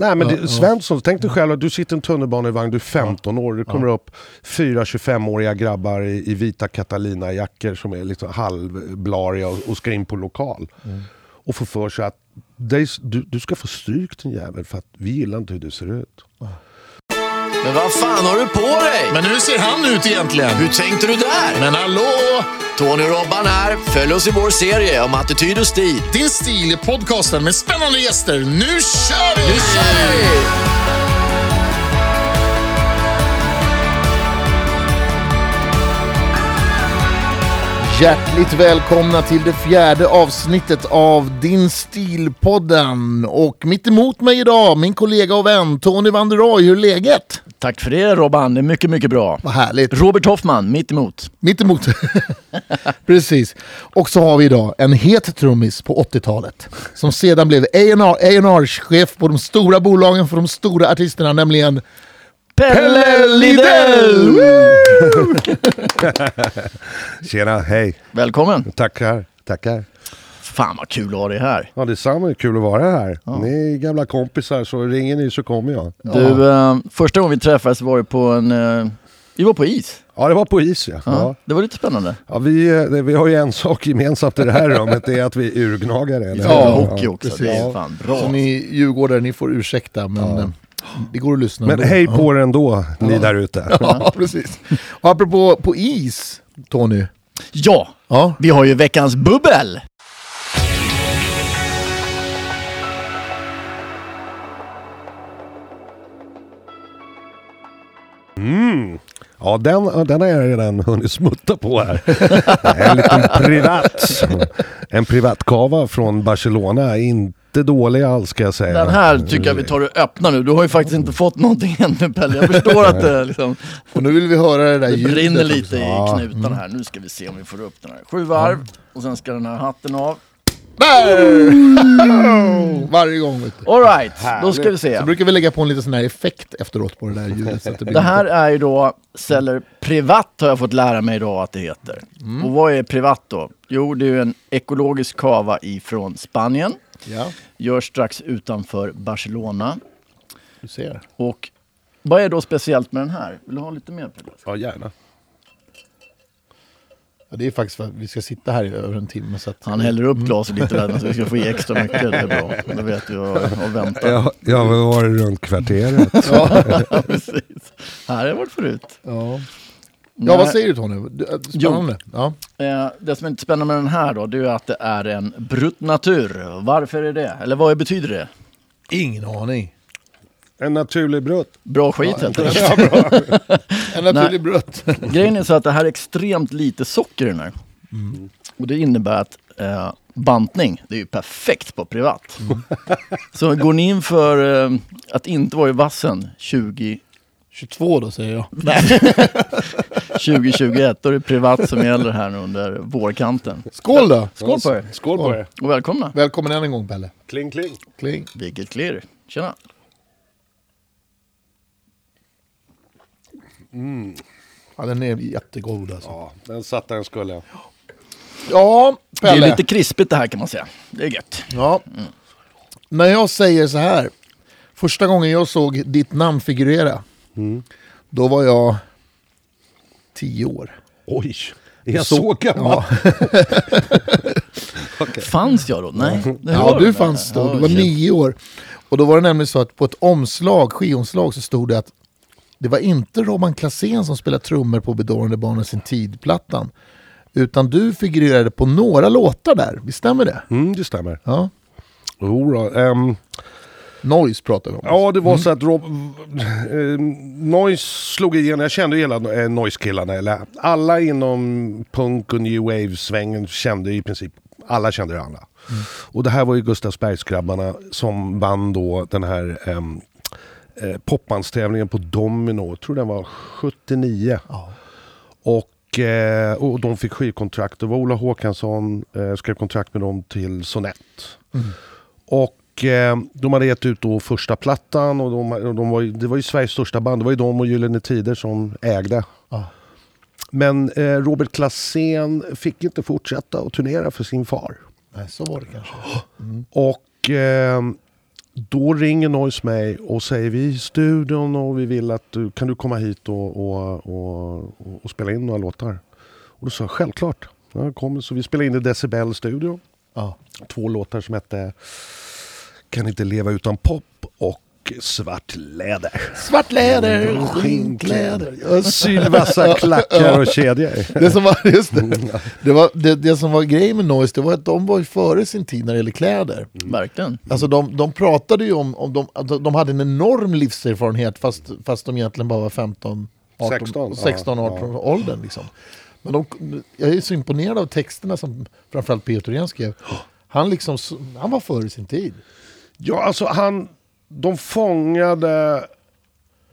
Nej men det. Svensson, tänk dig själv att du sitter i en tunnelbanevagn, du är 15 år, det kommer upp fyra 25-åriga grabbar i, i vita Catalina-jackor som är liksom halvblariga och, och ska in på lokal. Mm. Och får för sig att du, du ska få stryk din jävel för att vi gillar inte hur du ser ut. Men vad fan har du på dig? Men hur ser han ut egentligen? Hur tänkte du där? Men hallå! Tony och Robban här. Följ oss i vår serie om attityd och stil. Din stil i podcasten med spännande gäster. Nu kör vi! Nu kör vi! Hjärtligt välkomna till det fjärde avsnittet av Din Stilpodden. Och mitt emot mig idag, min kollega och vän Tony van der Roy. Hur är läget? Tack för det Robban, det är mycket, mycket bra. Vad härligt. Robert Hoffman, mitt emot. Mitt emot. Precis. Och så har vi idag en het trummis på 80-talet. Som sedan blev A&R-chef på de stora bolagen för de stora artisterna, nämligen Pelle Lidell! Tjena, hej. Välkommen! Tackar, tackar. Fan vad kul att ha dig här. Ja detsamma, det är kul att vara här. Ni är gamla kompisar så ringer ni så kommer jag. Du, eh, första gången vi träffades var det på en... Eh, vi var på is. Ja det var på is ja. Ja. ja. Det var lite spännande. ja vi, eh, vi har ju en sak gemensamt i det här rummet, det är att vi är urgnagare. eller Ja, hockey också. precis. Det är Ja. fan bra. Så ni djurgårdare, ni får ursäkta men eh, det går att lyssna Men ändå. hej Ja. på er ändå, ni där ute. Ja, precis. Och apropå på is, Tony. Ja, Ja, vi har ju veckans bubbel! Ja, den, den har jag redan hunnit smutta på här. En liten privat. En privatkava från Barcelona. Inte dålig alls ska jag säga. Den här tycker jag vi tar och öppnar nu. Du har ju faktiskt inte fått någonting ännu Pelle. Jag förstår att det, liksom, och nu vill vi höra det där det ljudet brinner också. lite i knutarna här. Nu ska vi se om vi får upp den här. Sju varv och sen ska den här hatten av. Där! Varje gång vet du. Alright, då ska vi se. Så brukar vi lägga på en liten sån här effekt efteråt på det där ljudet. Så att det, blir Det här är ju då Celler Privat har jag fått lära mig idag att det heter. Och vad är Privat då? Jo, det är ju en ekologisk kava ifrån Spanien. Ja, Görs strax utanför Barcelona. du ser. Och vad är då speciellt med den här? Vill du ha lite mer Pelle? Ja, gärna. Ja, det är faktiskt för att vi ska sitta här i över en timme. Så att, Han häller upp glaset lite där så vi ska få i extra mycket. Det är bra. Då vet vi vad att vänta. Ja, jag har varit runt kvarteret. Precis. Här har jag varit förut. ja. ja, vad säger du Tony? Äh, Spännande. Ja. Eh, det som är lite spännande med den här då, det är att det är en brut natur. Varför är det? Eller vad betyder det? Ingen aning. En naturlig brutt. Bra skit helt enkelt. En naturlig brutt. Grejen är så att det här är extremt lite socker i den här. Och det innebär att eh, bantning, det är ju perfekt på privat. Så går ni in för eh, att inte vara i vassen 20, 22 då säger jag. 2021, då är det privat som gäller här nu under vårkanten. Skål då! Skål på er! Skål på er. Och välkomna! Välkommen än en gång Pelle. Kling kling. Kling. Vilket klirr! Tjena! Ja, den är jättegod alltså. Ja, den satt där den skulle. Ja, Det är Pelle. lite krispigt det här kan man säga. Det är gött. Ja. När jag säger så här. Första gången jag såg ditt namn figurera. Då var jag tio år. Oj, är jag Så- så, gammal? Fanns jag då? Nej. Ja, du det. fanns då. Ja, Du var nio år. Och då var det nämligen så att på ett omslag, skivomslag så stod det att det var inte Robban Klassén som spelade trummor på Bedårande barn sin tid-plattan. Utan du figurerade på några låtar där, visst stämmer det? Mm, det stämmer. Ja. Jo då, ehm, Noise pratar vi om. Ja, det var så att Rob, eh, Noise slog igenom. Jag kände ju hela eh, Noise-killarna. Eller alla inom punk och new wave-svängen kände i princip, alla kände alla. Och det här var ju Gustavsbergsgrabbarna som vann då den här ehm, eh, popbandstävlingen på Domino. Jag tror den var 79. Och, eh, och de fick skivkontrakt. Det var Ola Håkansson, eh, skrev kontrakt med dem till Sonett. Och eh, de hade gett ut då första plattan och, de, och de var, det var ju Sveriges största band. Det var ju de och Gyllene Tider som ägde. Ja. Men eh, Robert Klassén fick inte fortsätta att turnera för sin far. Nej, så var det kanske. Och eh, då ringer Noise mig och säger vi är i studion och vi vill att du kan du komma hit och, och, och, och, spela in några låtar. Och då sa jag självklart. Jag kommer. Så vi spelade in i Decibel studio. Ja. Två låtar som hette Kan inte leva utan pop och Svart läder. Svart läder, skinnkläder. Sylvassa klackar och kedjor. Det som var, just det. Det, var, det, det som var grejen med Noise, det var att de var före sin tid när det gäller kläder. Verkligen. Alltså de, de pratade ju om, om de, att de hade en enorm livserfarenhet fast, fast de egentligen bara var 15, 18, 16, 16 ja, 18 åldern. Liksom. Men de, jag är så imponerad av texterna som framförallt Peter Thorén skrev. Han, liksom, han var före sin tid. Ja, alltså han... De fångade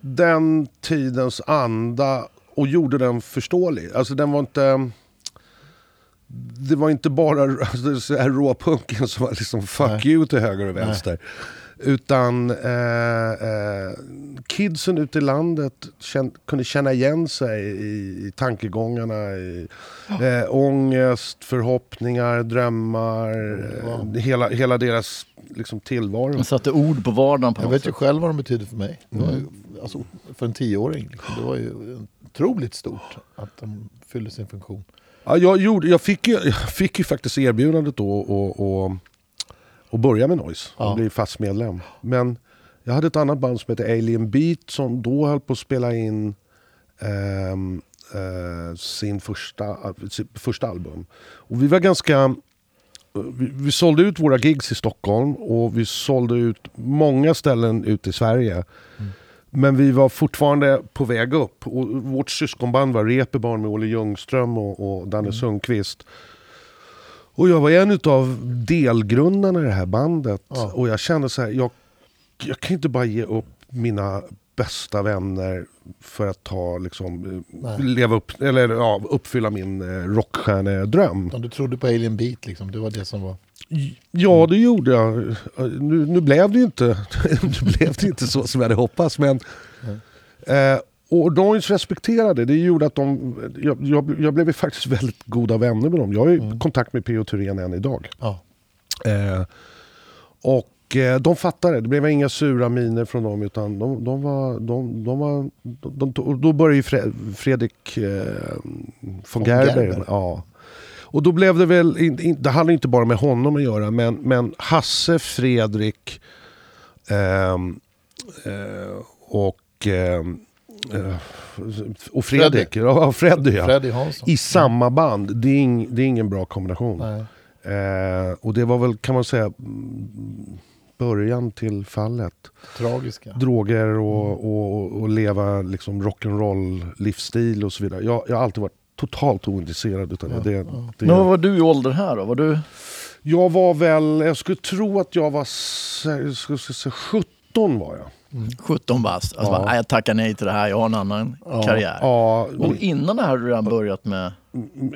den tidens anda och gjorde den förståelig. Alltså den var inte... Det var inte bara alltså, råpunken som var liksom fuck Nej. you till höger och vänster. Utan eh, eh, kidsen ute i landet känn, kunde känna igen sig i, i tankegångarna. I, eh, ångest, förhoppningar, drömmar. Eh, hela, hela deras liksom, tillvaro. Man satte ord på vardagen på Jag vet ju sätt. själv vad de betyder för mig. Var ju, alltså, för en tioåring. Liksom. Det var ju otroligt stort att de fyllde sin funktion. Ja, jag, gjorde, jag, fick ju, jag fick ju faktiskt erbjudandet då och, och, och börja med Noise och Ja. bli fast medlem. Men jag hade ett annat band som heter Alien Beat som då höll på att spela in ehm, eh, sin första, sitt första album. Och vi var ganska... Vi, vi sålde ut våra gigs i Stockholm och vi sålde ut många ställen ute i Sverige. Men vi var fortfarande på väg upp. Och vårt syskonband var Reeperbahn med Olle Ljungström och, och Danne Sundqvist. Och jag var en av delgrundarna i det här bandet. Ja. Och jag kände så här, jag, jag kan inte bara ge upp mina bästa vänner för att ta, liksom, eh, Nej. leva upp, eller, ja, uppfylla min eh, rockstjärnedröm. Om du trodde på Alien Beat, liksom. det var det som var... Ja, det gjorde jag. Nu, nu blev det ju inte, nu blev det inte så som jag hade hoppats. Men, eh, och Noise respekterade det. gjorde att de... Jag, jag, jag blev faktiskt väldigt goda vänner med dem. Jag har ju kontakt med P.O. Thyrén än idag. Ja. Eh, och eh, de fattade, det blev inga sura miner från dem utan de, de var... De, de var de, de, då började ju Fre- Fredrik eh, von Gerber. Gerber. Ja. Och då blev det väl, in, in, det hade inte bara med honom att göra, men, men Hasse, Fredrik ehm, eh, och, ehm, eh, och Fredrik, Freddy. ja Freddy ja. Freddy Hansson. I samma band, det är, ing, det är ingen bra kombination. Eh, och det var väl, kan man säga, mm, början till fallet. Tragiska. Droger och, och, och leva liksom rock'n'roll livsstil och så vidare. Jag, jag har alltid varit totalt ointresserad utav det. det, det Men vad var du i ålder här då? Var du... Jag var väl, jag skulle tro att jag var se- jag skulle säga 17 var jag. 17 bast. Alltså Ja. bara, nej, jag tackar nej till det här, jag har en annan karriär. Ja, Och innan det här hade du redan börjat med...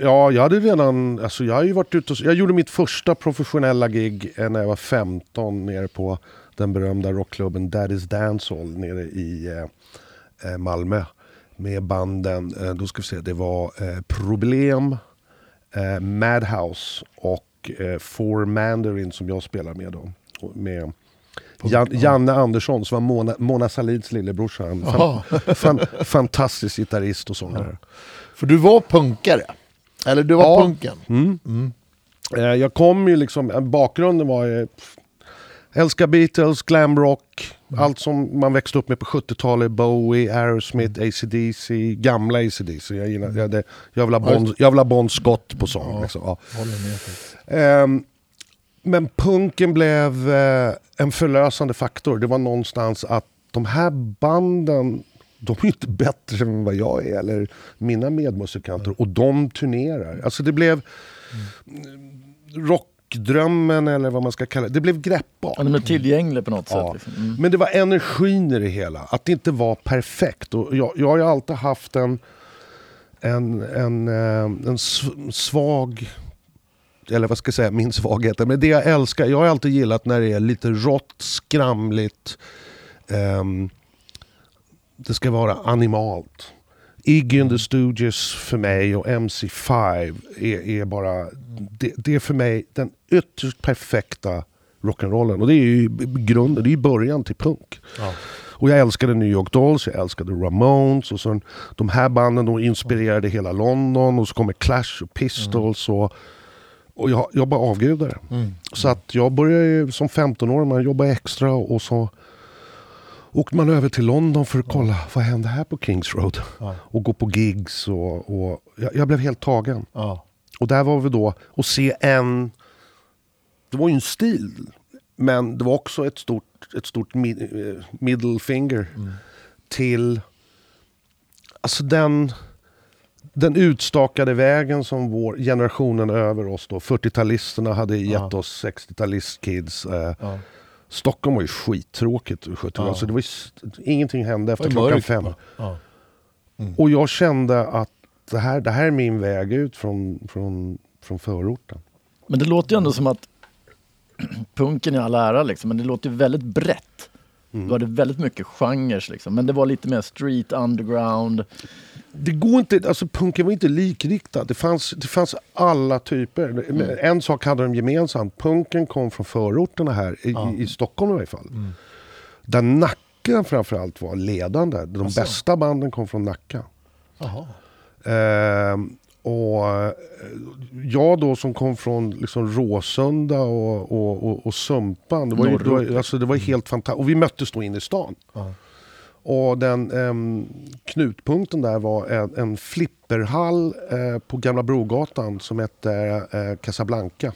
ja, jag hade redan, alltså jag har ju varit ute och, jag gjorde mitt första professionella gig eh, när jag var 15 nere på den berömda rockklubben Daddy's Dancehall nere i eh, eh, Malmö. Med banden, eh, då ska vi se, det var eh, Problem, eh, Madhouse och Four Mandarin som jag spelar med då. Med Jan, Janne Andersson som var Mona, Mona Salins lillebrorsa. En fan, fan, fantastisk gitarrist och sångare. För du var punkare. Eller du var Ja. punken. Eh, Jag kom ju liksom, eh, bakgrunden var ju... Älskar Beatles, glamrock, allt som man växte upp med på 70-talet. Bowie, Aerosmith, AC/DC, gamla AC/DC. Jag, gillar, jag, hade- jag, vill ha bon, jag vill ha Bon Scott på sång. Liksom. Ja. Håller med. faktiskt. Ehm, men punken blev eh, en förlösande faktor. Det var någonstans att de här banden, de är inte bättre än vad jag är, eller mina medmusikanter. Och de turnerar. Alltså det blev rockdrömmen, eller vad man ska kalla det. Det blev greppbart. Ja, de är tillgängliga på något Ja. sätt. Liksom. Mm. Men det var energin i det hela, att det inte var perfekt. Och jag, jag har ju alltid haft en, en, en, eh, en svag, eller vad ska jag säga, min svaghet. Men det jag älskar, jag har alltid gillat när det är lite rått, skramligt. ehm, det ska vara animalt. Iggy and the Stooges för mig och MC5 är, är bara... Det, det är för mig den ytterst perfekta rock'n'rollen. Och det är ju grunden, det är ju början till punk. Och jag älskade New York Dolls, jag älskade Ramones och sen de här banden de inspirerade hela London och så kommer Clash och Pistols och, och jag, jag bara avgudade det. Så att jag började ju som 15-åring, man jobbade extra och så åkte man över till London för att kolla vad hände här på Kings Road. Och gå på gigs och, och jag, jag blev helt tagen. Ja. Och där var vi då och se en... Det var ju en stil. Men det var också ett stort, ett stort mi- eh, middle finger till alltså den, den utstakade vägen som vår generationen över oss då, 40-talisterna hade gett oss 60-talistkids. Eh, Ja. Stockholm var ju skittråkigt 70 Ja. alltså det var ju, Ingenting hände efter klockan mörkt fem. Ja. Och jag kände att det här, det här är min väg ut från, från, från förorten. Men det låter ju ändå som att punken i all ära liksom, men det låter ju väldigt brett. Mm. Du hade väldigt mycket genrer liksom, men det var lite mer street, underground. Det går inte, alltså punken var inte likriktad. Det fanns, det fanns alla typer. Mm. En sak hade de gemensamt. Punken kom från förorterna här, i, i Stockholm i alla fall. Mm. Där Nacka framförallt var ledande. De Asså. bästa banden kom från Nacka. Ehm, och eh, jag då som kom från liksom Råsunda och, och, och, och Sumpan. Det var, ju, var, alltså det var helt fantastiskt. Och vi möttes då inne i stan. Ja. Och den ehm, knutpunkten där var en, en flipperhall eh, på Gamla Brogatan som hette eh, Casablanca.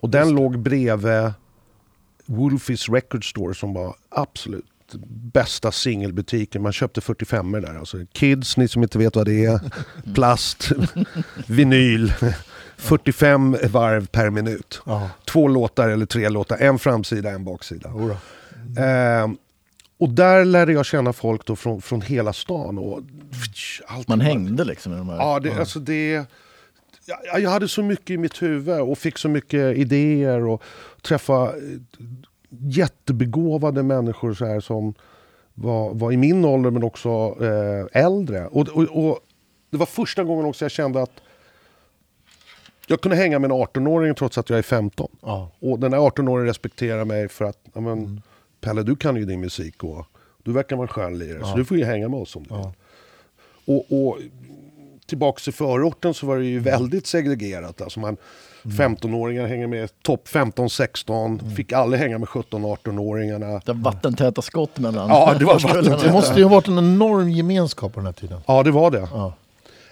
Och den låg bredvid Wolfies Record Store som var absolut bästa singelbutiken. Man köpte 45 där. Alltså kids, ni som inte vet vad det är. Plast, vinyl. 45 varv per minut. Ja. Två låtar eller tre låtar. En framsida, en baksida. Jodå. Ehm, och där lärde jag känna folk då från, från hela stan. Och, allt Man hängde liksom i de här. Ja, det, alltså det... Jag, jag hade så mycket i mitt huvud och fick så mycket idéer och träffa eh, jättebegåvade människor så här som var, var i min ålder men också eh, äldre. Och, och, och det var första gången också jag kände att jag kunde hänga med en 18-åring trots att jag är 15. Ja. Och den här 18-åringen respekterar mig för att ja, men, Pelle du kan ju din musik och du verkar vara en skön lirare så du får ju hänga med oss om du vill. Och, och tillbaks till förorten så var det ju väldigt segregerat. Alltså man, 15-åringar hänger med topp 15-16, fick aldrig hänga med 17-18-åringarna. Det var vattentäta skott mellan Ja, det var vattentäta. Det måste ju ha varit en enorm gemenskap på den här tiden. Ja, det var det. Ja.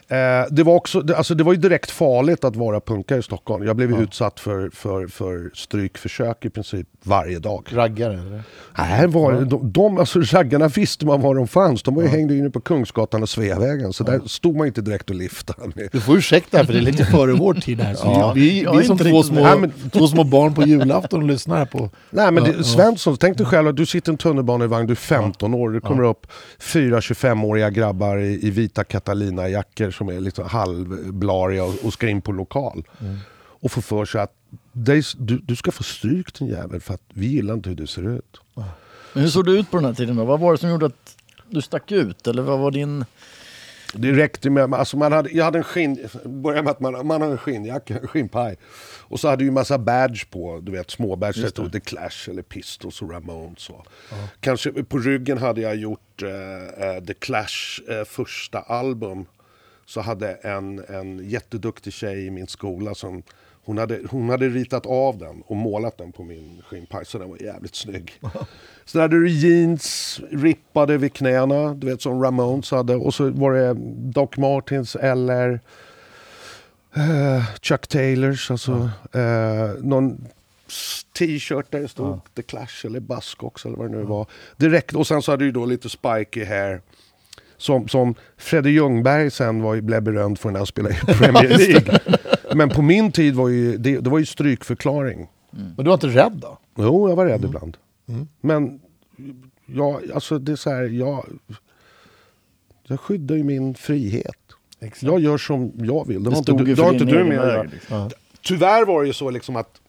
Eh, det, var också, alltså det var ju direkt farligt att vara punkare i Stockholm. Jag blev ju utsatt för, för, för strykförsök i princip varje dag. Raggare eller? Nej, var, det- de, de, alltså raggarna visste man var de fanns. De var ju hängde inne på Kungsgatan och Sveavägen. Så där stod man inte direkt och liftade. Du får ursäkta för det är lite före vår tid här. Ja. vi, Jag vi är som två små. Nej, men- två små barn på julafton och lyssnar på... Nej men Ja, det, ja. Svensson, tänk dig själv att du sitter i en tunnelbanevagn, du är 15 år, det kommer upp fyra 25-åriga grabbar i, i vita Catalina-jackor som är liksom halvblariga och, och ska in på lokal. Och får för sig att du, du ska få stryk din jävel för att vi gillar inte hur du ser ut. Men hur såg du ut på den här tiden då? Vad var det som gjorde att du stack ut? Eller vad var din... Det räckte med, alltså man hade, jag hade en skinn, börja med att man, man hade en skinnjacka, en skinnpaj. Och så hade ju massa badge på, du vet små badge, det stod The Clash eller Pistols och Ramones. Och. Kanske på ryggen hade jag gjort eh, eh, The Clash eh, första album. Så hade en, en jätteduktig tjej i min skola som hon hade, hon hade ritat av den och målat den på min skinnpaj så den var jävligt snygg. Så där hade du jeans rippade vid knäna, du vet som Ramones hade. Och så var det Doc Martens eller eh, Chuck Taylors. Alltså, eh, någon s- t-shirt där det stod The Clash eller Buzzcocks eller vad det nu var. Direkt, och sen så hade du då lite spiky hair. Som, som Fredde Ljungberg sen var, ju- blev berömd för när han spelade i Premier League. Men på min tid var ju det, det var ju strykförklaring. Men du var inte rädd då? Jo, jag var rädd ibland. Men jag, alltså det är så här, jag, jag skyddar ju min frihet. Exakt. Jag gör som jag vill. Det, Det stod ju för inte din du egen väg. Liksom. Tyvärr var det ju så liksom att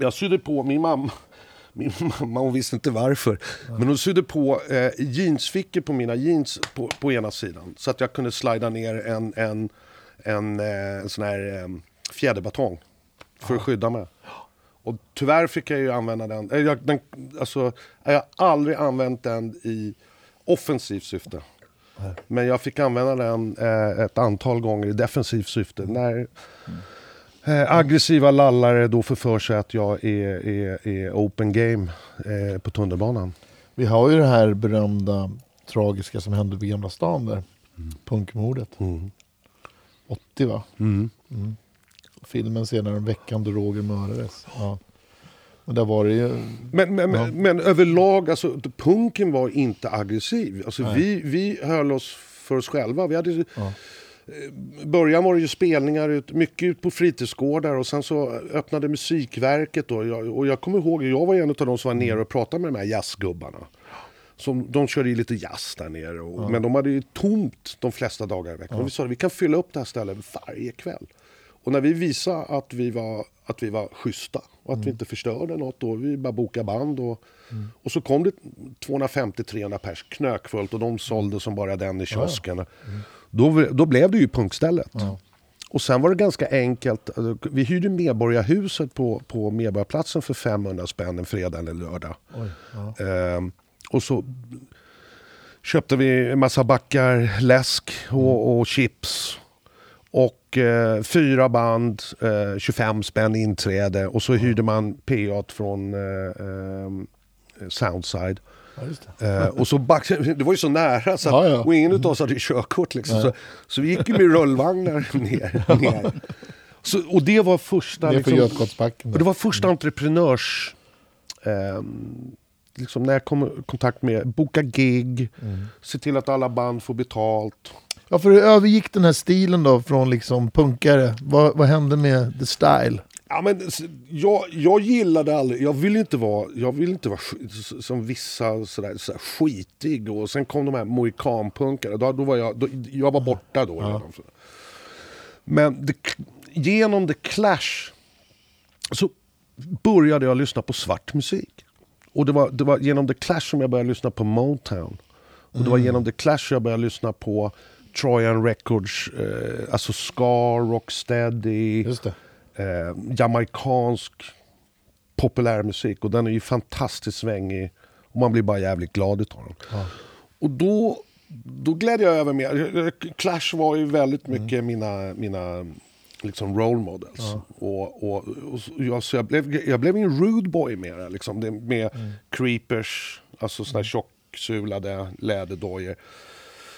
jag sydde på min mamma. Min mamma hon visste inte varför. Men hon sydde på eh, jeansfickor på mina jeans på, på ena sidan. Så att jag kunde slida ner en, en, en, eh, en sån här eh, fjäderbatong. För att skydda mig. Och tyvärr fick jag ju använda den. eh, Jag, den alltså, jag har aldrig använt den i offensivt syfte. Men jag fick använda den eh, ett antal gånger i defensivt syfte. När eh, aggressiva lallare då får för sig att jag är, är, är open game eh, på tunnelbanan. Vi har ju det här berömda tragiska som hände vid Gamla stan där. Punkmordet. 80 va? Mm. Filmen senare veckan då Roger mördades. Ja. Men där var det ju... Men, men, Ja. men, men överlag, alltså, punken var inte aggressiv. Alltså, vi, vi höll oss för oss själva. Vi hade, Ja. I början var det ju spelningar, ut, mycket ut på fritidsgårdar och sen så öppnade Musikverket. Då, jag, och jag kommer ihåg, jag var en av de som var nere och pratade med de här jazzgubbarna. Som, de körde ju lite jazz där nere, och, men de hade ju tomt de flesta dagar i veckan. Och vi sa att vi kan fylla upp det här stället varje kväll. Och när vi visade att vi var, att vi var schyssta och att vi inte förstörde något, då vi bara bokade band. Och, och så kom det 250-300 pers knökfullt och de sålde som bara den i kiosken. Då, då blev det ju punkstället. Och sen var det ganska enkelt. Alltså, Vi hyrde Medborgarhuset på, på Medborgarplatsen för 500 spänn en fredag eller lördag. Ehm, och så köpte vi en massa backar läsk och, och chips. Och eh, fyra band, eh, 25 spänn inträde. Och så hyrde man PA från eh, eh, Soundside. Ja. Eh, och så back, det var ju så nära så att, Ja, ja. och ingen av oss hade körkort. Liksom, så, så vi gick ju med rullvagnar ner. ner. Så, och det var första... Liksom, och det var första entreprenörs... ehm, liksom när jag kom i kontakt med boka gig, se till att alla band får betalt. Ja, för hur övergick den här stilen då från liksom punkare? Vad, vad hände med the style? Ja, men, jag, jag gillade aldrig, jag ville inte vara, jag ville inte vara som vissa sådär, sådär skitig och sen kom de här mohikanpunkarna, då, då var jag, då, jag var borta då. redan. Men det, genom The Clash så började jag lyssna på svart musik. Och det var, det var genom The Clash som jag började lyssna på Motown. Och det var genom The Clash jag började lyssna på Trojan Records, eh, alltså ska, rocksteady, Just det. Eh, jamaikansk populärmusik. Och den är ju fantastiskt svängig. Och man blir bara jävligt glad utav den. Och då, då glädde jag över mer. Clash var ju väldigt mycket mina, mina liksom role models. Och, och, och så- jag, så jag, blev, jag blev en rude boy mera. Liksom, det, med creepers, alltså såna här tjocksulade läderdojor.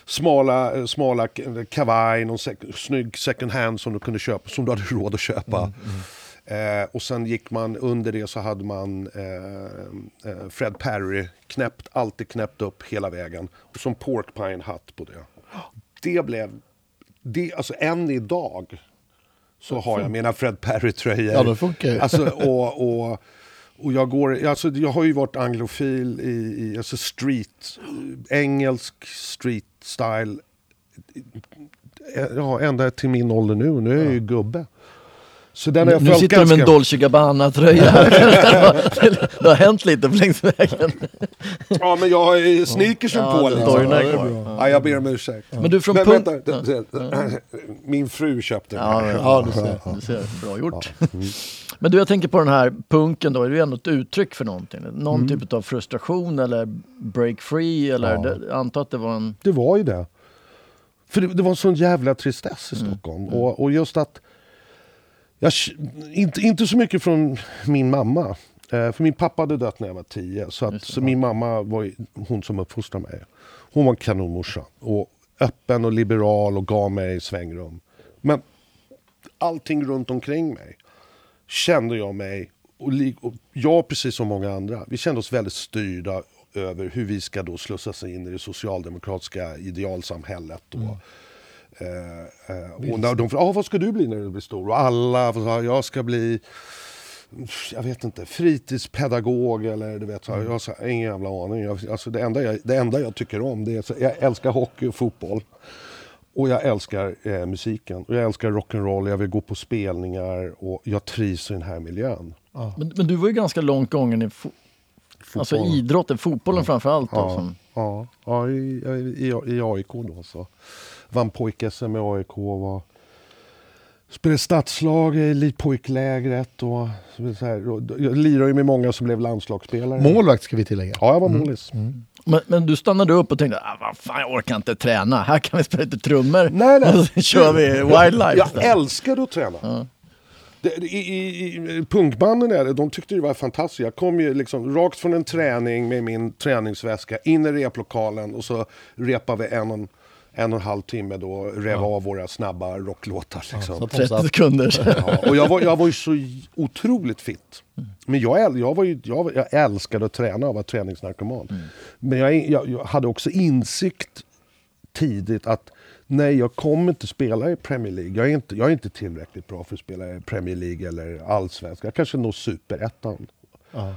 Smala, eh, smala kavaj, någon sek, snygg second hand som du kunde köpa, som du hade råd att köpa. Eh, och sen gick man under det så hade man eh, eh, Fred Perry knäppt, alltid knäppt upp hela vägen. Och som porkpine hatt på det. Det blev, det, alltså än idag så har jag mina Fred Perry-tröjor. Ja, det funkar ju. Alltså, och, och, och jag, går, alltså, jag har ju varit anglofil i, i alltså street, engelsk street style. eh, Ja, ända till min ålder nu. Nu är jag ju gubbe. Så den har jag Nu följt sitter du med en Dolce Gabbana-tröja. det har hänt lite på längs vägen. Ja, men jag har ju sneakersen Ja, på. Liksom. står ju där Ja, ja, jag ber om ursäkt. Men du från Men punk... vänta, min fru köpte den. Ja, ja, du ser. Du ser. Bra gjort. Men du, jag tänker på den här punken då, är det ändå ett uttryck för någonting? Någon typ av frustration eller break free eller? Ja. Det, jag antar att det var en... Det var ju det. För det, det var en sån jävla tristess i Stockholm. Och, och just att... Jag, inte, inte så mycket från min mamma. Eh, för min pappa hade dött när jag var tio. Så, att, så min mamma var hon som uppfostrade mig. Hon var en kanonmorsa. Och öppen och liberal och gav mig svängrum. Men allting runt omkring mig kände jag mig, och, och jag precis som många andra, vi kände oss väldigt styrda över hur vi ska då slussas in i det socialdemokratiska idealsamhället. Och, eh, eh, och när de frågade, ah, vad ska du bli när du blir stor? Och alla sa, jag ska bli jag vet inte, fritidspedagog eller du vet, så här, jag har ingen jävla aning. Jag, alltså det, enda jag, det enda jag tycker om, det är, så- jag älskar hockey och fotboll. Och jag älskar eh, musiken. Och jag älskar rock'n'roll, jag vill gå på spelningar och jag trivs i den här miljön. Men, men du var ju ganska långt gången i fo- alltså Fotboll. idrotten, fotbollen framför allt. Då, Ja, som, ja, ja i, i, i, i AIK då så. Vann pojk-SM med AIK. Var spelade stadslag i elitpojklägret och så här. Och Jag lirade ju med många som blev landslagsspelare. Målvakt ska vi tillägga. Ja, jag var målis. Men, men du stannade upp och tänkte, ah, vad fan jag orkar inte träna, här kan vi spela lite trummor. Nej, nej. Och så kör vi wildlife. Jag istället. älskade att träna. Det, i, i, i, punkbanden är det, de tyckte det var fantastiskt. Jag kom ju liksom rakt från en träning med min träningsväska in i replokalen och så repade vi en och en, en och en halv timme då och rev av våra snabba rocklåtar. Liksom. De 30 satt- sekunder. Ja, och jag var, jag var ju så otroligt fit. Men jag, jag, var ju, jag, jag älskade att träna och var träningsnarkoman. Men jag, jag, jag hade också insikt tidigt att nej, jag kommer inte spela i Premier League. Jag är inte, jag är inte tillräckligt bra för att spela i Premier League eller allsvenskan. Jag kanske når superettan.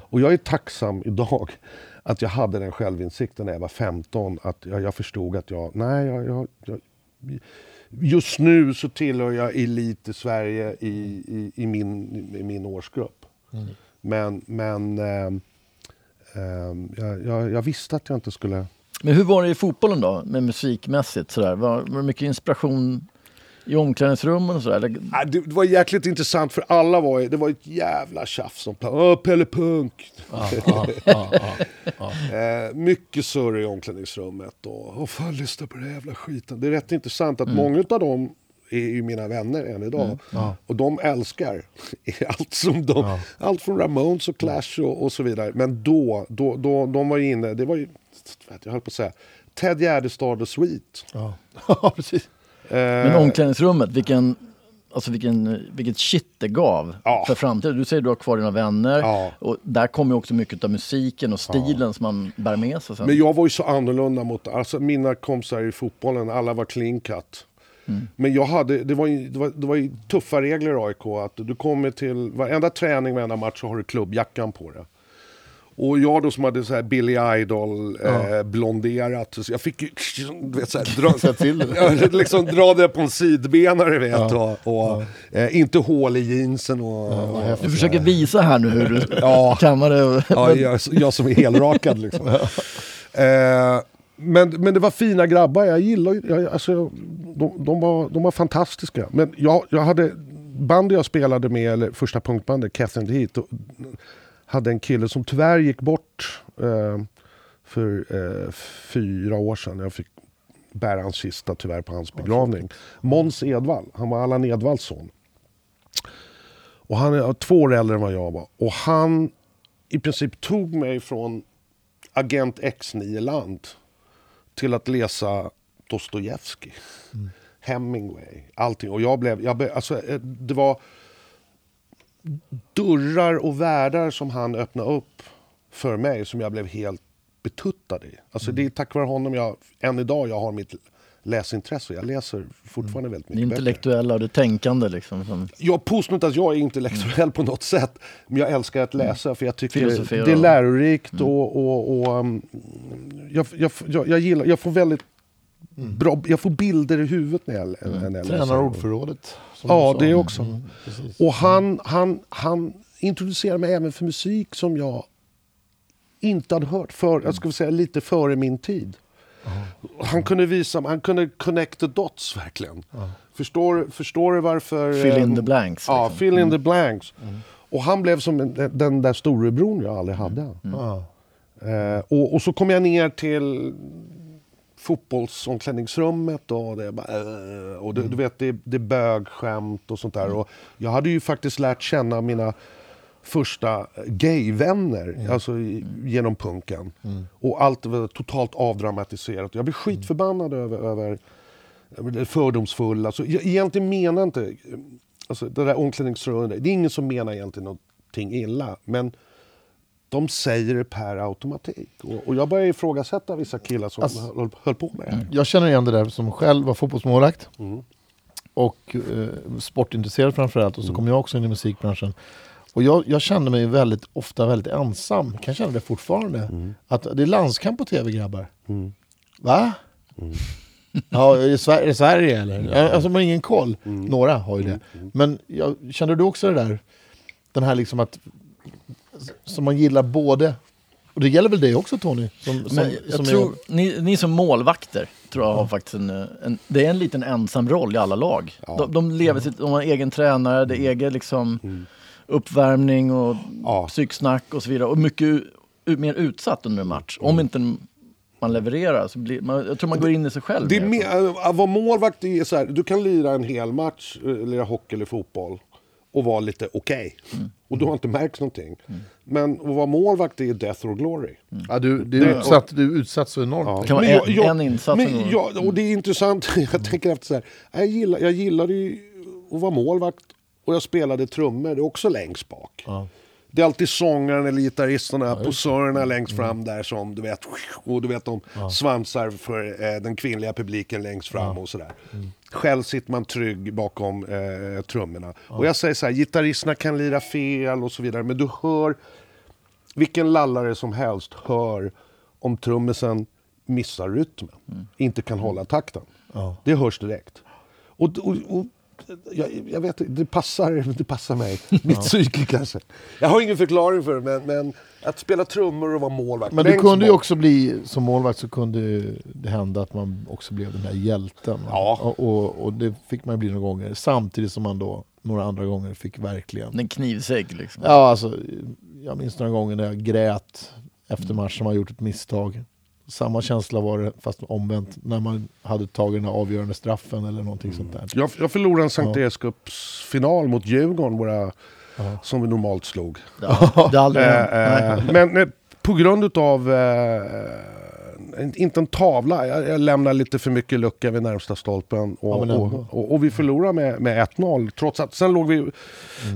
Och jag är tacksam idag att jag hade den självinsikten när jag var 15. Att jag, jag förstod att jag, nej, jag, jag, jag, just nu så tillhör jag elit i Sverige i, i, i, min, i min årsgrupp. Men, men ehm, ehm, jag, jag, jag visste att jag inte skulle... Men hur var det i fotbollen då, med musikmässigt? Sådär? Var, var det mycket inspiration i omklädningsrummen och sådär? Eller- Ah, Det, var jäkligt intressant för alla var det var ett jävla tjafs om Åh, Pelle Punk. Ja, ja, ja, ja. Eh, mycket surr i omklädningsrummet och Åh, fan lyssna på den jävla skiten. Det är rätt intressant att många av dem är ju mina vänner än idag. Och de älskar allt som de, allt från Ramones och Clash och, och så vidare. Men då, då, då, de var ju inne, det var ju, jag höll på att säga, Ted Gärdestad och Sweet. ja. ja, precis. Eh, Men omklädningsrummet, vilken, alltså vilken, vilket shit det gav Ja. för framtiden. Du säger att du har kvar dina vänner Ja. och där kommer ju också mycket av musiken och stilen som man bär med sig sen. Men jag var ju så annorlunda mot, alltså mina kompisar i fotbollen, alla var clean cut. Men jag hade, det var, ju, det, var, det var ju tuffa regler i AIK. Att du kommer till varenda träning, varenda match så har du klubbjackan på dig. Och jag då som hade så här Billy Idol eh, blonderat. Så jag fick ju vet, så här, dra, Sätt till det. Ja, liksom, dra det på en sidbenare vet och, och eh, inte hål i jeansen och... och Du försöker visa här nu hur du Ja. kammar det. Ja, jag, jag som är helrakad liksom. eh, men, men det var fina grabbar, jag gillar ju- jag, alltså, de, de, var, de var fantastiska. Men jag, jag hade, bandet jag spelade med, eller första punkbandet, the Heat, och, hade en kille som tyvärr gick bort eh, för eh, fyra år sedan. Jag fick bära hans kista tyvärr på hans begravning. Måns Edvall, han var Allan Edwalls son. Och han är två år äldre än vad jag var. Och han i princip tog mig från Agent X9-land till att läsa Dostojevskij, Hemingway, allting. Och jag blev, jag blev, alltså, eh, det var dörrar och världar som han öppnade upp för mig som jag blev helt betuttad i. Alltså det är tack vare honom jag, än idag, jag har mitt läsintresse. Jag läser fortfarande väldigt Det mycket böcker. intellektuella och det tänkande liksom. Som, Jag påstår inte att jag är intellektuell på något sätt. Men jag älskar att läsa för jag tycker Filosofera. det är lärorikt och, och, och um, jag, jag, jag, jag gillar, jag får väldigt bra, jag får bilder i huvudet när jag, när jag läser. Tränar ordförrådet. Ja, det också. Mm. Och han, han, han introducerade mig även för musik som jag inte hade hört för, jag skulle säga lite före min tid. Han kunde visa, han kunde connect the dots verkligen. Förstår, förstår du varför... Fill in eh, the blanks, Ja, liksom. fill in the blanks. Och han blev som en- den där storebror jag aldrig hade. Ja. Eh, och, och så kom jag ner till fotbollsomklädningsrummet och det, bara, eh, och det, du vet, det, det är bögskämt och sånt där. Och jag hade ju faktiskt lärt känna mina första gayvänner alltså, i- genom punken. Och allt var totalt avdramatiserat. Jag blev skitförbannad över, över, fördomsfulla. Alltså, jag egentligen menar inte... Alltså, det där omklädningsrummet, det är ingen som menar egentligen någonting illa. Men de säger det per automatik. Och, och jag börjar ifrågasätta vissa killar som Alltså- höll, höll på med det här. Jag känner igen det där som själv var fotbollsmålvakt. Mm. Och eh, sportintresserad framförallt. Och så kom jag också in i musikbranschen. Och jag, jag kände mig väldigt ofta väldigt ensam. Kan känna det fortfarande. Att det är landskamp på tv grabbar. Va? Ja, är det, Sver- är det Sverige eller? Ja, Alltså man har ingen koll. Några har ju det. Men jag, känner du också det där? Den här liksom att som man gillar både Och det gäller väl dig också Tony? Som, som, som tror, är, ni, ni som målvakter tror jag har faktiskt en, en, det är en liten ensam roll i alla lag. De, de lever sitt, de har egen tränare, det är egen liksom uppvärmning och Ja. psyksnack och så vidare. Och mycket u, mer utsatt under en match. Om inte man levererar så blir man, jag tror man går in i sig själv. Det är mer. mer, att vara målvakt är så här, du kan lira en hel match, eh, lira hockey eller fotboll och vara lite okej. Och du har inte märkt någonting. Men att vara målvakt är death or glory. ja, du, du, är utsatt, du är utsatt så enormt. Ja. Det kan vara Men en- en insats Men jag, och det är intressant, jag tänker efter så här. Jag, gillar, jag gillade ju att vara målvakt och jag spelade trummor, det är också längst bak. Det är alltid sångaren eller gitarristerna, posörerna längst Mm. fram där som du vet, och du vet de svansar för eh, den kvinnliga publiken längst fram och sådär. Mm. Själv sitter man trygg bakom eh, trummorna. Och jag säger så här, gitarristerna kan lira fel och så vidare, men du hör vilken lallare som helst hör om trummisen missar rytmen, inte kan hålla takten. Det hörs direkt. Och, och, och jag, jag vet det passar, det passar mig. Mitt psyke kanske. Jag har ingen förklaring för det, men, men att spela trummor och vara målvakt. Men du kunde ju också bli, som målvakt så kunde det hända att man också blev den här hjälten. Ja. Och, och, och det fick man bli några gånger. Samtidigt som man då några andra gånger fick verkligen... En knivsägg liksom. Ja, alltså, jag minns några gånger när jag grät efter matchen man gjort ett misstag. Samma känsla var det, fast omvänt, när man hade tagit den här avgörande straffen eller någonting sånt där. Jag, jag förlorade en Sankt Erikscups-final mot Djurgården, våra, som vi normalt slog. Har det aldrig hänt. Eh, Nej. eh, men på grund av inte en tavla, jag, jag lämnar lite för mycket lucka vid närmsta stolpen. Ja, Och, men och, och, och vi förlorade med, med 1-0. Trots att sen låg vi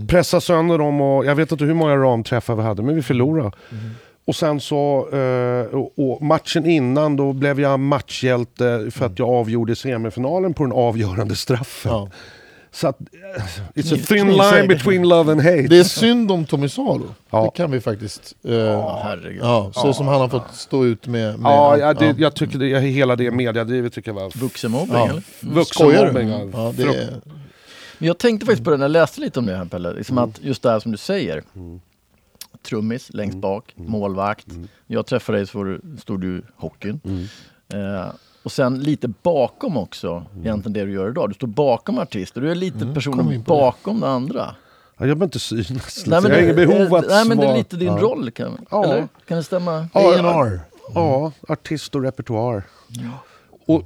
pressade sönder dem och jag vet inte hur många ramträffar vi hade, men vi förlorade. Och sen så, eh, och, och matchen innan då blev jag matchhjälte för att jag avgjorde semifinalen på den avgörande straffen. Ja. Så att, eh, it's a thin line between love and hate. Det är synd om Tommy Salo. Ja. Det kan vi faktiskt... eh, Ja, herregud. ja, så som han har fått stå ut med... med Ja, ja, det, jag tycker det, hela det mediadrivet tycker jag var Vuxenmobbning Ja. eller? Du? vuxenmobbning. ja. Det är, Men jag tänkte faktiskt på det när jag läste lite om det här Pelle. Liksom att just det här som du säger. Trummis längst bak, målvakt. Jag träffade dig så stod du i hockeyn. Eh, och sen lite bakom också, egentligen det du gör idag. Du står bakom artister, du är lite personen bakom det andra. Ja, jag behöver inte synas. Nej, men jag har inget behov att nej, men det är lite din ja. roll, kan, Ja. eller? kan det stämma? Ja, A&R. Ja, artist och repertoar. Och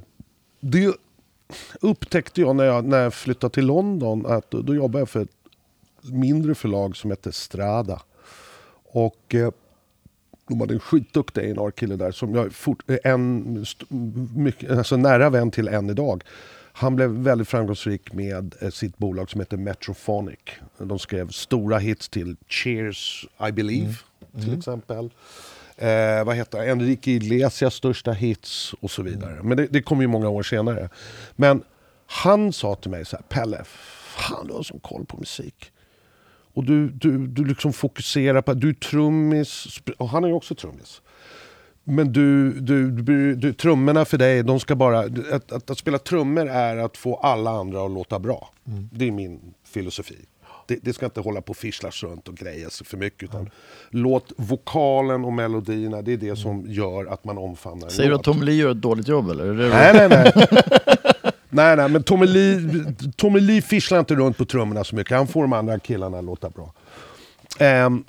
det upptäckte jag när jag, när jag flyttade till London. Att då, då jobbade jag för ett mindre förlag som hette Strada. Och eh, de hade en skitduktig A&R-kille där som jag fort, är en mycket, alltså nära vän till än idag. Han blev väldigt framgångsrik med eh, sitt bolag som heter Metrophonic. De skrev stora hits till Cheers, I Believe till exempel. Eh, vad heter? Enrique Iglesias största hits och så vidare. Men det, det kom ju många år senare. Men han sa till mig så här, Pelle, fan du har sån koll på musik. Och du, du, du liksom fokuserar på, du är trummis, och han är ju också trummis. Men du, du, du, du, trummorna för dig, de ska bara... Att, att, att spela trummor är att få alla andra att låta bra. Det är min filosofi. Det, det ska inte hålla på och fischlas runt och grejas för mycket. Utan Låt vokalen och melodierna, det är det som gör att man omfamnar Säger du att Tom Lee gör ett dåligt jobb eller? Nej, nej, nej. nej, nej, men Tommy Lee, Tommy Lee fischlar inte runt på trummorna så mycket. Han får de andra killarna att låta bra. Um,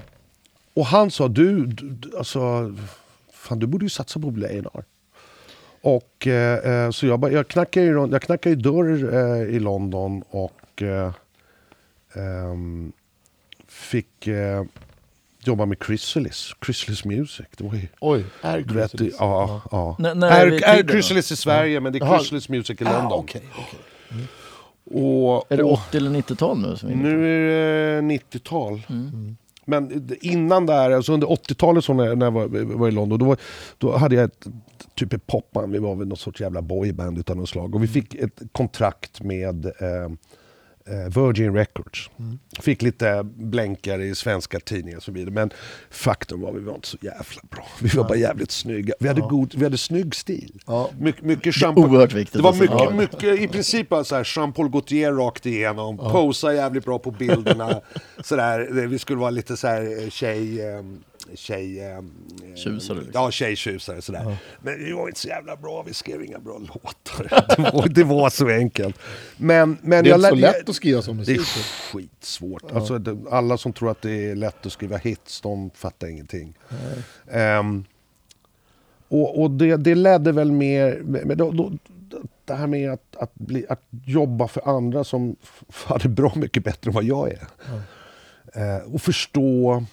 och han sa, du, du, alltså, fan du borde ju satsa på att bli A&R. Och eh, eh, så jag, bara- jag knackade ju jag knackade ju dörr eh, i London och eh, ehm, fick eh, jobba med Chrysalis, Chrysalis Music. Det var ju, Oj, är vet, Chrysalis? ja, ja. När är är? Chrysalis i Sverige, men det är. Chrysalis Music i London. Ah, okej, okej. och, Är det och, 80 eller 90-tal nu? Som är nu är det 90-tal. Mm. Men innan där, alltså under 80-talet så när, när jag var, var i London, då, var, då hade jag ett typ ett popband, vi var väl någon sorts jävla boyband utan något slag. Och vi fick ett kontrakt med eh, Virgin Records. Fick lite blänkare i svenska tidningar och så vidare. Men faktum var att vi var inte så jävla bra. Vi var bara jävligt snygga. Vi hade, god, vi hade snygg stil. Ja. My, mycket Jean-Paul- Oerhört viktigt. det var mycket, Ja. mycket, i princip bara så här Jean-Paul Gaultier rakt igenom, posa jävligt bra på bilderna. sådär, det- vi skulle vara lite så här eh, tjej, eh, tjej... Eh, Tjusare, liksom. Ja, tjejtjusare sådär. Men det var inte så jävla bra, vi skrev inga bra låtar. det, var, det var så enkelt. Men, men Det är jag inte så lätt att skriva sån Det är musik. skitsvårt. Alltså, det, alla som tror att det är lätt att skriva hits, de fattar ingenting. Ehm, och och det, det ledde väl mer... Men då, då, det här med att, att, bli, att jobba för andra som hade bra mycket bättre än vad jag är. Eh, och förstå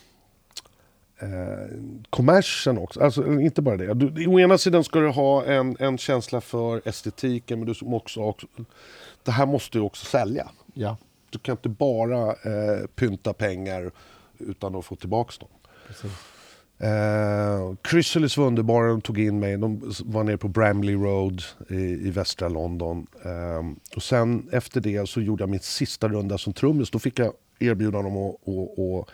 eh, kommersen också. Alltså, inte bara det. Du, å ena sidan ska du ha en, en känsla för estetiken, men du också, också... Det här måste ju också sälja. Ja, Du kan inte bara eh, pynta pengar utan att få tillbaka dem. precis. Eh, Chrysalis var underbara, de tog in mig. De var nere på Bramley Road i, i västra London. Eh, och sen efter det så gjorde jag min sista runda som trummis. Då fick jag erbjudande om att, att, att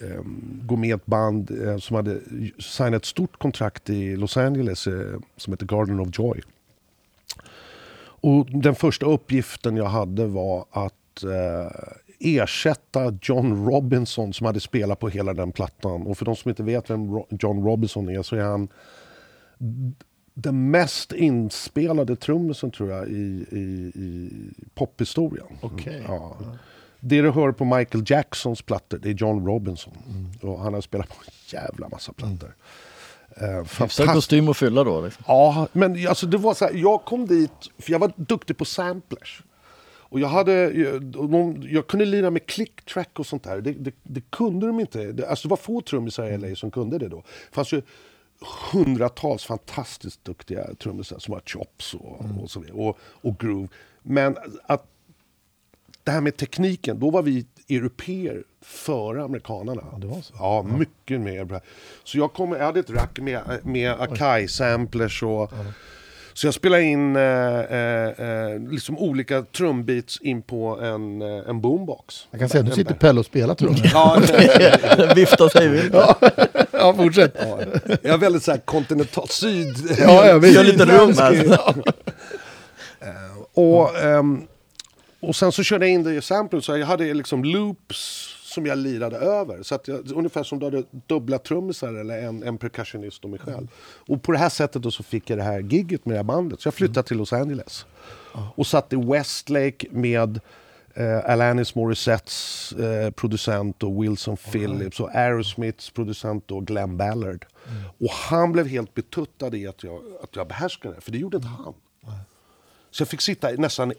ehm, gå med ett band eh, som hade signat ett stort kontrakt i Los Angeles eh, som heter Garden of Joy. Och den första uppgiften jag hade var att eh, ersätta John Robinson som hade spelat på hela den plattan. Och för de som inte vet vem Ro- John Robinson är så är han den mest inspelade trummisen tror jag i, i, i pophistorien. Okej. Ja. Det du hör på Michael Jacksons plattor, det är John Robinson. Och han har spelat på en jävla massa plattor. Eh, Hyfsad kostym att fylla då. Liksom. Ja, men alltså det var så här, jag kom dit, för jag var duktig på samplers. Och jag, hade, jag, jag kunde lira med click track och sånt där. Det, det, det kunde de inte. Det, alltså det var få trummisar i LA som kunde det då. Det fanns ju hundratals fantastiskt duktiga trummisar som har chops och, och så vidare. Och, och groove. Men att det här med tekniken, då var vi europeer före amerikanerna. Ja, det var så? Ja, mycket mer bra. Så jag, kom, jag hade ett rack med, med Akai-samplers och... Så jag spelade in eh, eh, eh, liksom olika trumbeats in på en, eh, en boombox. Jag kan säga att nu sitter Pelle och spelar trummor. Ja, Vifta sig vilt. ja, fortsätt. ja, jag är väldigt så här kontinental syd. Ja, jag vet. Gör lite rum här. Och, ehm, och sen så körde jag in det i samplen så jag hade liksom loops som jag lirade över. Så att jag, ungefär som du hade dubbla trummisar eller en, en percussionist och mig själv. Och på det här sättet då så fick jag det här gigget med det här bandet. Så jag flyttade till Los Angeles. Och satt i Westlake med eh, Alanis Morissettes eh, producent och Wilson Phillips och Aerosmiths producent och Glenn Ballard. Och han blev helt betuttad i att jag, att jag behärskade det, för det gjorde inte han. Så jag fick sitta nästan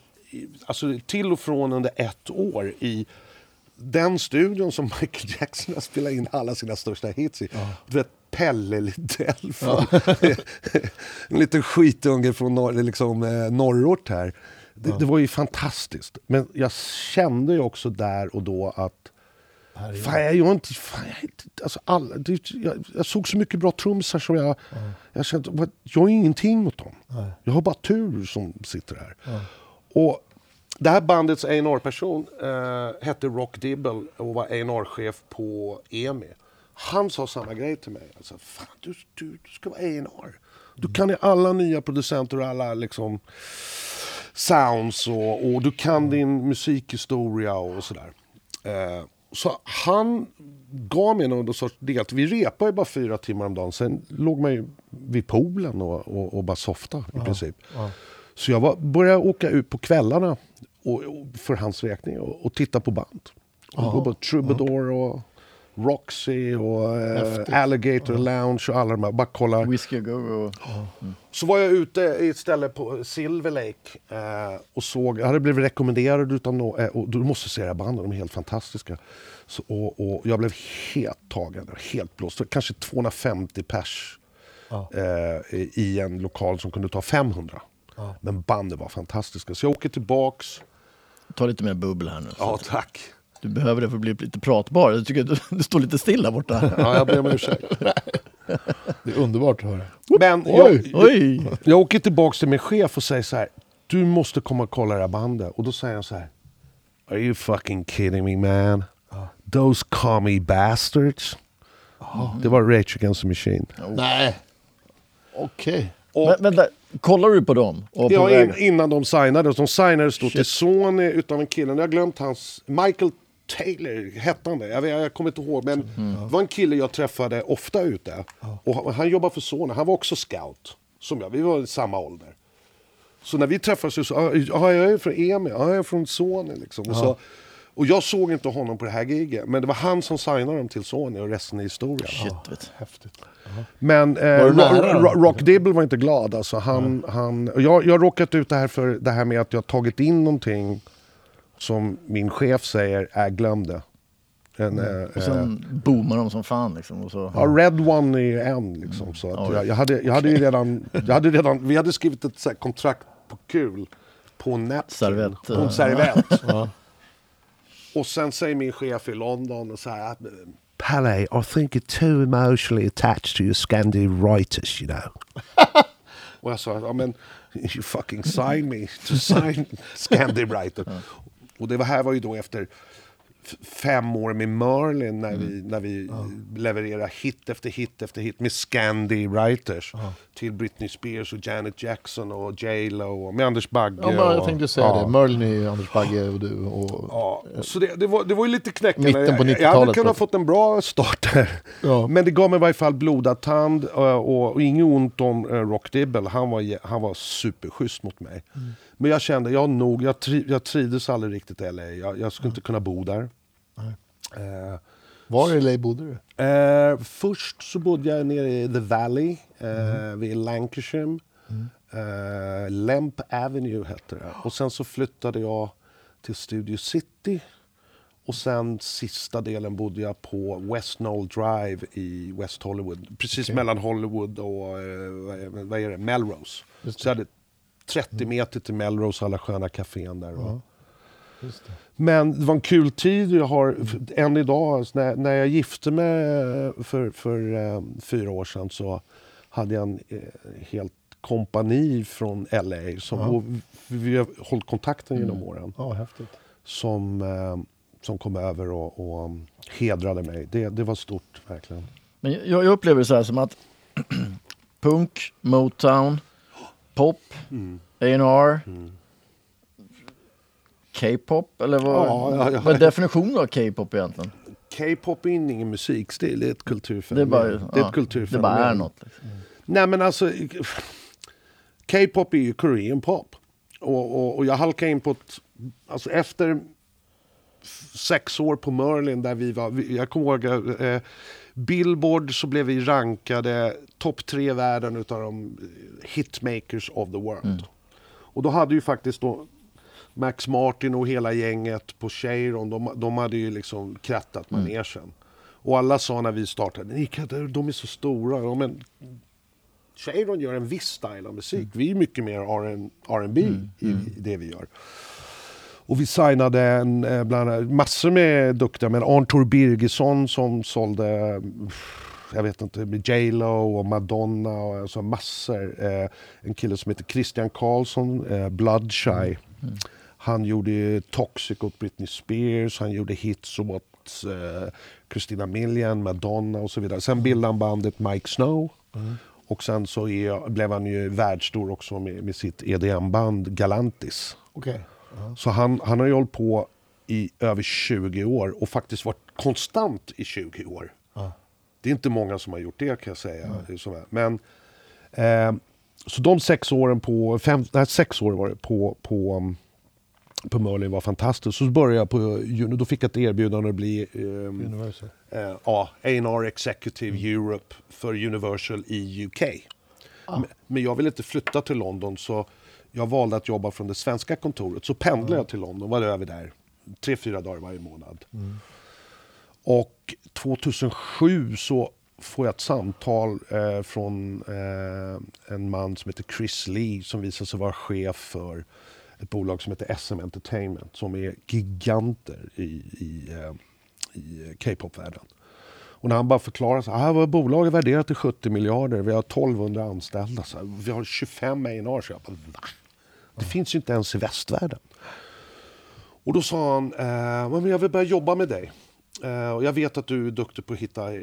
alltså, till och från under ett år i den studion som Michael Jackson har spelat in alla sina största hits i. Du vet, Pelle Lidell från... en liten skitunge från norr, liksom, eh, norrort här. Det, det var ju fantastiskt. Men jag kände ju också där och då att Fan, jag, gör inte, fan, jag, alltså alla, det, jag, jag såg så mycket bra trummisar som jag... Jag kände, jag är ingenting mot dem. Jag har bara tur som sitter här. Och det här bandets A&R-person eh, hette Rock Dibble och var A&R-chef på EMI. Han sa samma grej till mig. Alltså, fan, du, du, du ska vara A&R. Du kan ju alla nya producenter och alla liksom sounds och, och du kan din musikhistoria och sådär. Eh, så han gav mig någon sorts del. Vi repade ju bara fyra timmar om dagen. Sen låg man ju vid poolen och, och, och bara softa i princip. Så jag var, började åka ut på kvällarna och, och, för hans räkning och, och titta på band. Och gå på Troubadour och Roxy och eh, Alligator Lounge och alla de här. Bara kolla. Whiskey Go och... Så var jag ute i ett ställe på Silver Lake eh, och såg, jag hade blivit rekommenderad utan no, eh, och du måste se det här bandet, de är helt fantastiska. Så, och, och jag blev helt tagen, helt blåst. Kanske 250 pers eh, i- i en lokal som kunde ta 500. Men bandet var fantastiska. Så jag åker tillbaks. Ta lite mer bubbel här nu. Ja, tack. Du behöver det för att bli lite pratbar. Jag tycker du, du står lite still där borta. Ja, jag ber om ursäkt. Det är underbart att höra. Men Oj. jag, Oj! Jag åker tillbaks till min chef och säger så här. Du måste komma och kolla det här bandet. Och då säger han så här. Are you fucking kidding me man? Those commie bastards. Det var Rage Against the Machine. Nej. Okej. Men, vänta, kollar du på dem? På ja, in, innan de signades. De signades då till Sony utav en kille. Jag har glömt hans... Michael Taylor, hette han det? Jag, jag kommer inte ihåg. Men det var en kille jag träffade ofta ute. Och han, han jobbade för Sony. Han var också scout. Som jag. Vi var i samma ålder. Så när vi träffades så sa ja, jag är från EMI, ja, jag är från Sony. Liksom. Och, så, och jag såg inte honom på det här giget. Men det var han som signade dem till Sony och resten är historia. Shit, vet. Häftigt. Men eh, Rock Dibble var inte glad. Alltså, han, han, och jag, jag har råkat ut det här för det här med att jag har tagit in någonting som min chef säger är glöm det. En, eh, Och sen boomar de som fan liksom. Och så, Ja, Red One är ju en liksom. Så att Ja, jag, jag, hade, jag hade ju redan, jag hade redan, vi hade skrivit ett så här, kontrakt på kul på en napkin. Servett, På en eh. servett. Och sen säger min chef i London och så här. Pelle, I think you're too emotionally attached to your Scandi writers, you know. och jag sa, ja men you fucking sign me to sign Scandi writer. Och det var här var ju då efter fem år med Merlin när vi, när vi levererade hit efter hit efter hit med Scandi writers. Till Britney Spears och Janet Jackson och J Lo och med Anders Bagge. Ja, jag och, tänkte säga ja. det. Merlin är Anders Bagge och du. Och, Ja, så det, det, var, det var ju lite knäckande. Mitten på Jag- Jag hade 90-talet kunnat fått en bra start där. Ja. Men det gav mig i varje fall blodad tand och, och, inget ont om Rock Dibble. Han var, han var superschysst mot mig. Mm. Men jag kände, jag nog, jag, tri, jag trivdes aldrig riktigt i LA. Jag, jag skulle inte kunna bo där. Eh, var i LA bodde du? Eh, först så bodde jag nere i The Valley eh, vid Lancashire. Eh, Lemp Avenue hette det. Och sen så flyttade jag till Studio City. Och sen sista delen bodde jag på West Knoll Drive i West Hollywood. Precis mellan Hollywood och eh, vad är- det? Melrose. Så jag hade 30 meter till Melrose, alla sköna kafén där. Och, det. Men det var en kul tid. Jag har än idag, alltså när, när jag gifte mig eh, för, för eh, fyra år sedan så hade jag en eh, helt kompani från LA. Som, och vi har hållit kontakten genom åren. Ja, häftigt. Som, eh, som kom över och, och um, hedrade mig. Det, det var stort, verkligen. Men jag, jag upplever det så här som att punk, Motown, pop, A&R, K-pop eller vad, Ja, ja, ja. vad är definitionen av K-pop egentligen? K-pop är ingen musikstil, det är ett Det, kulturfenomen. bara, det är ett kulturfenomen. det bara är något. Liksom. Nej men alltså, K-pop är ju Korean pop. Och, och, och jag halkade in på ett, alltså efter sex år på Merlin där vi var, jag kommer ihåg, eh, Billboard så blev vi rankade topp tre i världen utav de hitmakers of the world. Och då hade ju faktiskt då Max Martin och hela gänget på Cheiron, de, de hade ju liksom krattat manegen. Och alla sa när vi startade, ni kan, de är så stora. Ja, men Cheiron gör en viss style av musik. Vi är mycket mer R&B i, i det vi gör. Och vi signade en, eh, bland annat massor med duktiga, men Arntor Birgersson som sålde jag vet inte, med J Lo och Madonna och alltså massor. Eh, en kille som heter Christian Karlsson, eh, Bloodshy. Han gjorde Toxic åt Britney Spears, han gjorde hits åt eh, Christina Milian, Madonna och så vidare. Sen bildade han bandet Mike Snow. Och sen så är, blev han ju världsstor också med, med sitt EDM-band Galantis. Okej. Så han, han har ju hållit på i över 20 år och faktiskt varit konstant i 20 år. Det är inte många som har gjort det kan jag säga. Men, eh, så de sex åren på, fem, nej, sex år var det på, på, på Merlin var fantastiskt. Så började jag på, då fick jag ett erbjudande att bli Universal. eh, ja, A&R Executive Europe för Universal i UK. Men, men jag ville inte flytta till London så jag valde att jobba från det svenska kontoret. Så pendlade jag till London, var över där tre, fyra dagar varje månad. Och 2007 så får jag ett samtal eh, från eh, en man som heter Chris Lee som visar sig vara chef för ett bolag som heter SM Entertainment som är giganter i, i, eh, i K-pop-världen. Och när han bara förklarar så här, ah, vårt bolag är värderat till 70 miljarder, vi har 1200 anställda, så här, vi har 25 A&R. Så jag bara, va? Det finns ju inte ens i västvärlden. Och då sa han, eh, men jag vill börja jobba med dig. Eh, och jag vet att du är duktig på att hitta, eh,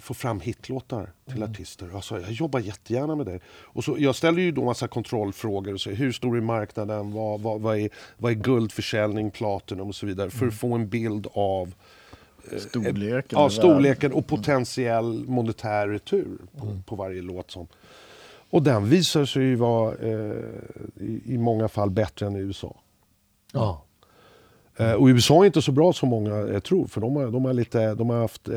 få fram hitlåtar till Mm. artister. Jag sa, jag jobbar jättegärna med det. Och så, jag ställer ju då massa kontrollfrågor. Och så, hur stor är marknaden? Vad, vad, vad, är, vad är guldförsäljning, platinum och så vidare. För att få en bild av Storleken. ja, med storleken och potentiell monetär retur på, på varje låt. som Och den visar sig ju vara eh, i, i många fall bättre än i USA. Ja. Eh, och USA är inte så bra som många eh, tror, för de har, de har, lite, de har haft eh,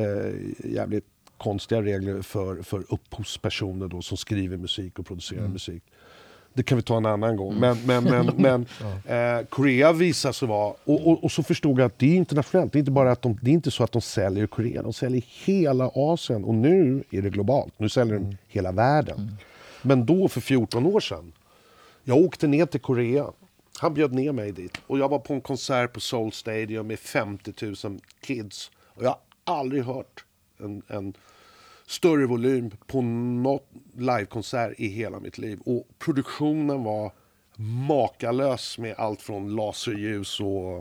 jävligt konstiga regler för, för upphovspersoner då, som skriver musik och producerar musik. Det kan vi ta en annan gång. Men, men, men, men eh, Korea visar sig vara... Och, och, och så förstod jag att det är internationellt. Det är inte, bara att de, det är inte så att de säljer i Korea. De säljer hela Asien. Och nu är det globalt. Nu säljer de hela världen. Men då, för 14 år sedan, jag åkte ner till Korea. Han bjöd ner mig dit. Och jag var på en konsert på Seoul Stadium med 50 000 kids. Och jag har aldrig hört en, en större volym på något livekonsert i hela mitt liv. Och produktionen var makalös med allt från laserljus och,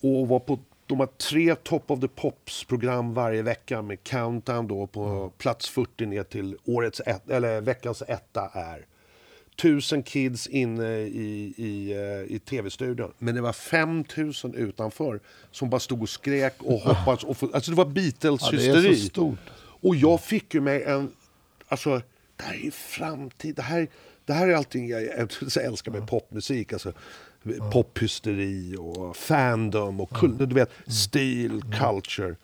och var på de har tre Top of the Pops-program varje vecka med countdown då på plats 40 ner till årets ett, eller veckans etta är tusen kids inne i, i, eh, i tv-studion. Men det var 5000 utanför som bara stod och skrek och hoppades. Och få, alltså det var ja, Beatles-hysteri. stort. Och jag fick ju mig en... Alltså, det här är framtid. Det här, det här är allting jag, jag älskar med popmusik. Alltså, Pophysteri och fandom och kul, du vet, stil, culture.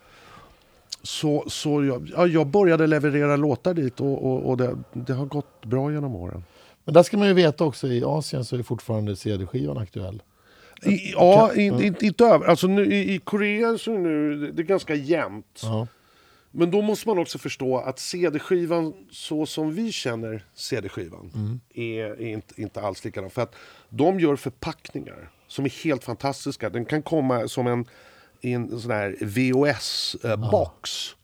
Så, så jag, ja, jag började leverera låtar dit och, och, och det, det har gått bra genom åren. Men där ska man ju veta också, i Asien så är fortfarande CD-skivan aktuell. I, ja, inte, inte, inte över. Alltså nu, i, I Korea så är nu, det är ganska jämnt. Ja. Men då måste man också förstå att CD-skivan så som vi känner CD-skivan är, är inte, inte alls likadan. För att de gör förpackningar som är helt fantastiska. Den kan komma som en, i en sån här VHS-box.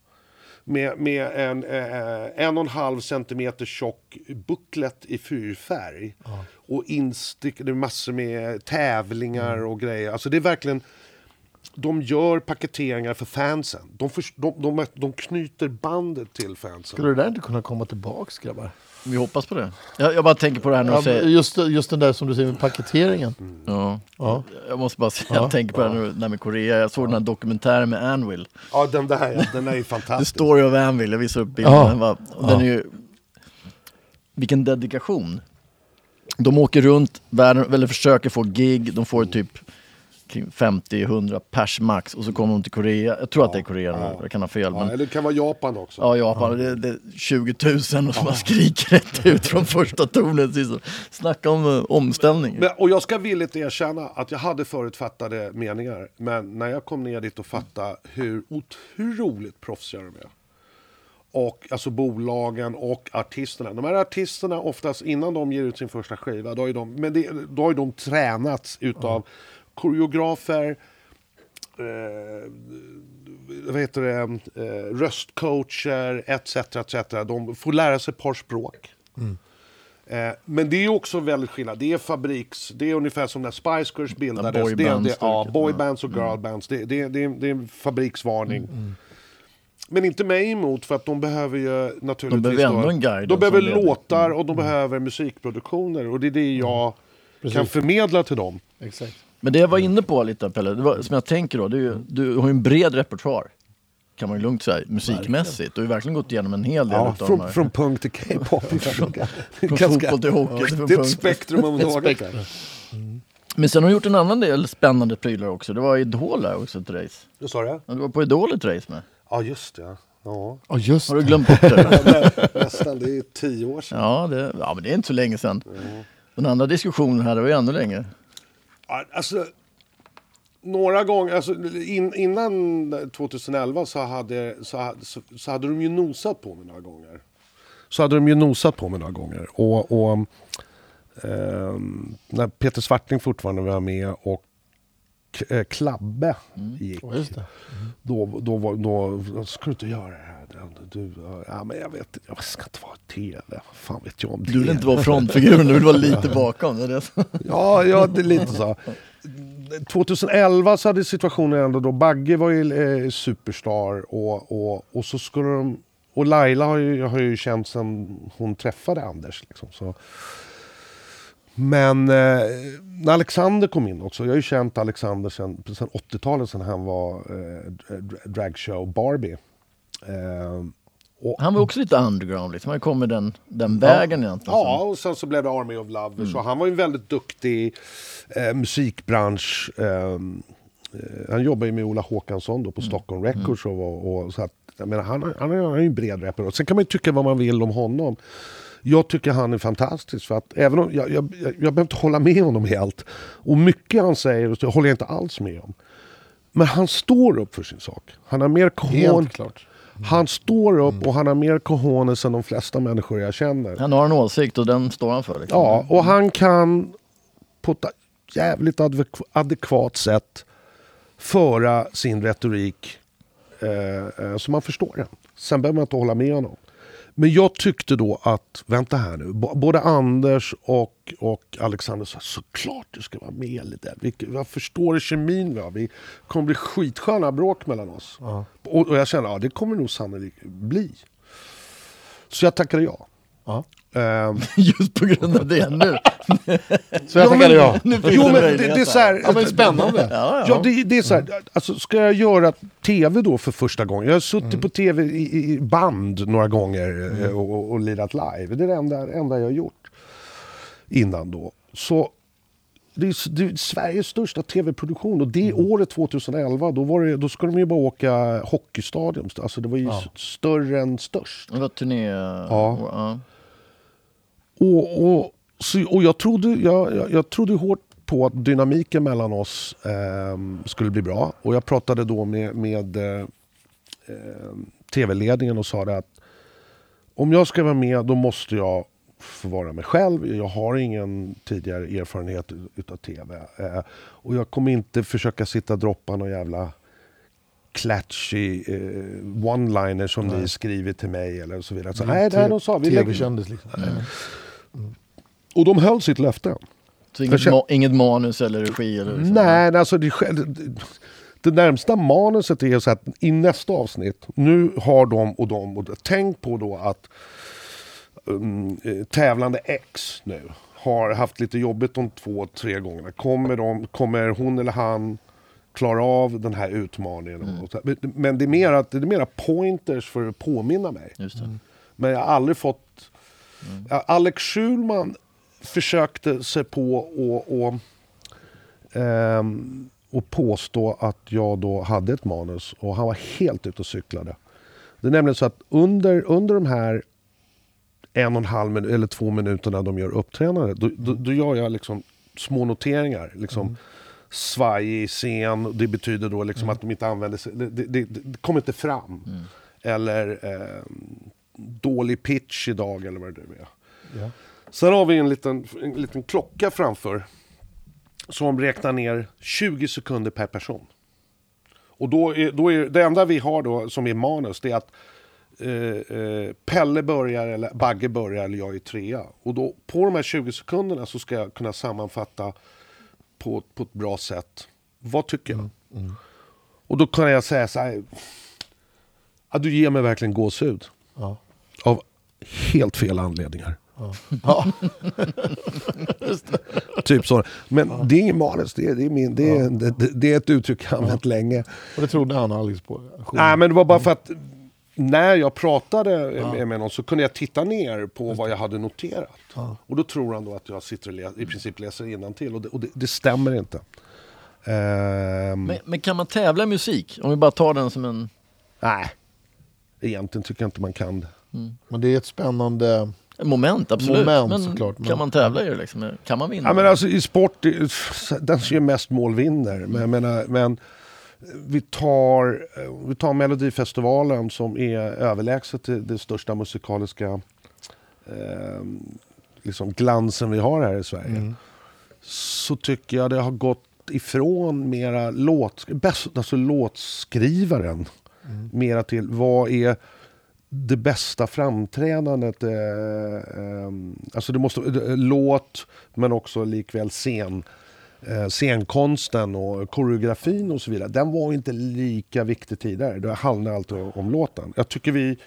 Med, med en eh, en och en halv centimeter tjock bucklet i fyrfärg. Och instickade massor med tävlingar och grejer. Alltså det är verkligen... De gör paketeringar för fansen. De, förs- de, de, de knyter bandet till fansen. Skulle det där inte kunna komma tillbaks grabbar? Vi hoppas på det. Jag, jag bara tänker på det här när du Ja, säger... just, just den där som du säger med paketeringen. Ja. Ja. Jag måste bara säga, Ja. jag tänker på det här nu, med Korea. Jag såg den här dokumentären med Anvil. Ja, den där den är ju The fantastisk. Story of Anvil, jag visar upp bilden. Ja. Den, var, och den är ju... Vilken dedikation. De åker runt världen, eller försöker få gig, de får typ 50-100 pers max och så kommer de till Korea. Jag tror att det är Korea nu, jag kan ha fel. Ja, Men, eller det kan vara Japan också. Ja, Japan. Det, det är 20 000 och så bara skriker rätt ut från första tornet. Snacka om uh, omställning. Men, och jag ska villigt erkänna att jag hade förutfattade meningar. Men när jag kom ner dit och fattade hur otroligt proffsiga de är. Och alltså bolagen och artisterna. De här artisterna oftast innan de ger ut sin första skiva. Då har ju de, men det, då har de tränats utav koreografer. Eh, vad heter det? Eh, röstcoacher etc. etc. De får lära sig ett par språk. Eh, men det är också väldigt skillnad. Det är fabriks... Det är ungefär som när Spice Girls bildades. det, boybands det, ja, stycket. boybands och girlbands. Det, det, det, det är en fabriksvarning. Men inte mig emot för att de behöver ju naturligtvis... behöver ändå då- en guide De behöver. Mm. låtar och de behöver musikproduktioner. Och det är det jag kan förmedla till dem. Exakt. Men det jag var inne på lite Pelle, det var, som jag tänker då, det ju, du har ju en bred repertoar. Kan man ju lugnt säga, musikmässigt. Du har ju verkligen gått igenom en hel del Ja, utav de från, här. från punk till K-pop. från fotboll till hockey. från Det är ett spektrum av något. Men sen har du gjort en annan del spännande prylar också. Det var Idol där också ett race. Vad sa du? Ja, Du var på Idol ett race med. Ja, just det. Ja. Ja, just Har du det. glömt bort det? Nästan, det är tio år sedan. Ja, det, ja, men det är inte så länge sedan. Den andra diskussionen här, det var ju ännu längre. Alltså, några gånger, alltså, in, innan 2011 så hade, så, så, så hade de ju nosat på mig några gånger. Så hade de ju nosat på mig några gånger. Och, och eh, när Peter Svartling fortfarande var med och eh, Klabbe gick. Ja, just det. Då, då, var, då, då ska du inte göra det här. Du, ja, men jag vet jag ska inte vara i tv. Vad fan vet jag om det? Du vill inte vara frontfiguren, du vill vara lite bakom. Det är det. Ja, ja, det är lite så. 2011 så hade situationen ändå då, Bagge var ju eh, superstar och, och, och så skulle de... Och Laila har ju, har ju känt sen hon träffade Anders. Liksom, så. Men eh, när Alexander kom in också, jag har ju känt Alexander sen, sen 80-talet sen han var eh, dra- dragshow Barbie. Eh, och, Han var också lite underground, liksom. han kom med den, den vägen egentligen. Ja, och sen så blev det Army of Lovers. Och han var ju en väldigt duktig eh, musikbransch. ehm, eh, han jobbar ju med Ola Håkansson då på Stockholm Records. Och, och, så att, jag menar, han, han, han är ju en bred rappare. Och Sen kan man ju tycka vad man vill om honom. Jag tycker han är fantastisk. För att även om jag, jag, jag, jag behöver inte hålla med honom helt. Och mycket han säger så håller jag inte alls med om. Men han står upp för sin sak. Han har mer klart. Han står upp och han har mer cojones än de flesta människor jag känner. Han har en åsikt och den står han för. Liksom. Ja, och han kan på ett jävligt adek- adekvat sätt föra sin retorik eh, eh, så man förstår den. Sen behöver man inte hålla med honom. Men jag tyckte då att, vänta här nu, både Anders och, och Alexander sa såklart du ska vara med lite. Vi, jag förstår kemin vi har. Vi kommer bli skitsköna bråk mellan oss. Och, och jag kände, ja det kommer nog sannolikt bli. Så jag tackade ja. Ja. Ehm, Just på grund av det nu. Så jag tackade ja. Jo men det, det är så här, Ja men spännande. Ja, ja. Ja, det, det är så här, alltså, ska jag göra tv då för första gången? Jag har suttit på tv i, i band några gånger eh, och, och, och lirat live. Det är det enda, enda jag har gjort innan då. Så det är, det är Sveriges största tv-produktion och det året 2011 då, var det, då skulle de ju bara åka hockeystadion. Alltså det var ju större än störst. Det var turné... Ja. ja. Och, och, så, och jag, trodde, jag, jag, jag trodde hårt på att dynamiken mellan oss ehm, skulle bli bra. Och jag pratade då med, med eh, ehm, tv-ledningen och sa att om jag ska vara med då måste jag få vara mig själv. Jag har ingen tidigare erfarenhet utav tv. Eh, och jag kommer inte försöka sitta och droppa någon jävla klatschig eh, one-liner som ni skrivit till mig eller så vidare. Så, nej, det här de sa. Vi lägger, Tv-kändis liksom. Och de höll sitt löfte. Så inget, ma- inget manus eller regi? Eller så. Nej, alltså det, det, närmsta manuset är så att i nästa avsnitt, nu har de och de, och tänk på då att um, tävlande X nu har haft lite jobbigt de två, tre gångerna. Kommer, de, kommer hon eller han klara av den här utmaningen? Så, men- det är, mer att, det är mera pointers för att påminna mig. Det. Men jag har aldrig fått... Ja, Alex Schulman försökte sig på att och, ehm, och påstå att jag då hade ett manus och han var helt ute och cyklade. Det är nämligen så att under, under de här en och en halv minut, eller två minuterna de gör uppträdande, då, då, då gör jag liksom små noteringar. Liksom svajig scen, det betyder då liksom att de inte använder sig, det, det, det, kommer inte fram. Eller eh, dålig pitch idag eller vad det nu är. Ja. Sen har vi en liten, en liten klocka framför som räknar ner 20 sekunder per person. Och då är, då är det enda vi har då som är manus det är att eh, eh, Pelle börjar, eller Bagge börjar, eller jag är trea. Och då på de här 20 sekunderna så ska jag kunna sammanfatta på, på ett bra sätt. Vad tycker jag? Och då kan jag säga så här. Ja, du ger mig verkligen gåshud. Ja. Av helt fel anledningar. Ja. Typ så. Men det är ingen manus, det är, det, är min, det, är, det, det- det är ett uttryck jag använt länge. Och det trodde han Alex på. Nej men det var bara för att när jag pratade med, med någon så kunde jag titta ner på vad jag hade noterat. Och då tror han då att jag sitter och lä- i princip läser till och det, och det, stämmer inte. Ehm, Men, men kan man tävla i musik? Om vi bara tar den som en... Nej, egentligen tycker jag inte man kan det. Men det är ett spännande... en moment, absolut. Moment, men såklart, men- kan man tävla i det liksom? Kan man vinna? Ja, men alltså, I sport, den som gör mest mål vinner. Men, jag menar, men vi, tar, vi tar Melodifestivalen som är överlägset det, det största musikaliska eh, liksom glansen vi har här i Sverige. Så tycker jag det har gått ifrån mera låt, bäst, alltså låtskrivaren. Mera till vad är det bästa framträdandet. Eh, eh, alltså det måste, eh, låt men också likväl scen. eh, scenkonsten och koreografin och så vidare. Den var inte lika viktig tidigare. Det handlade alltid om låten. Jag tycker vi,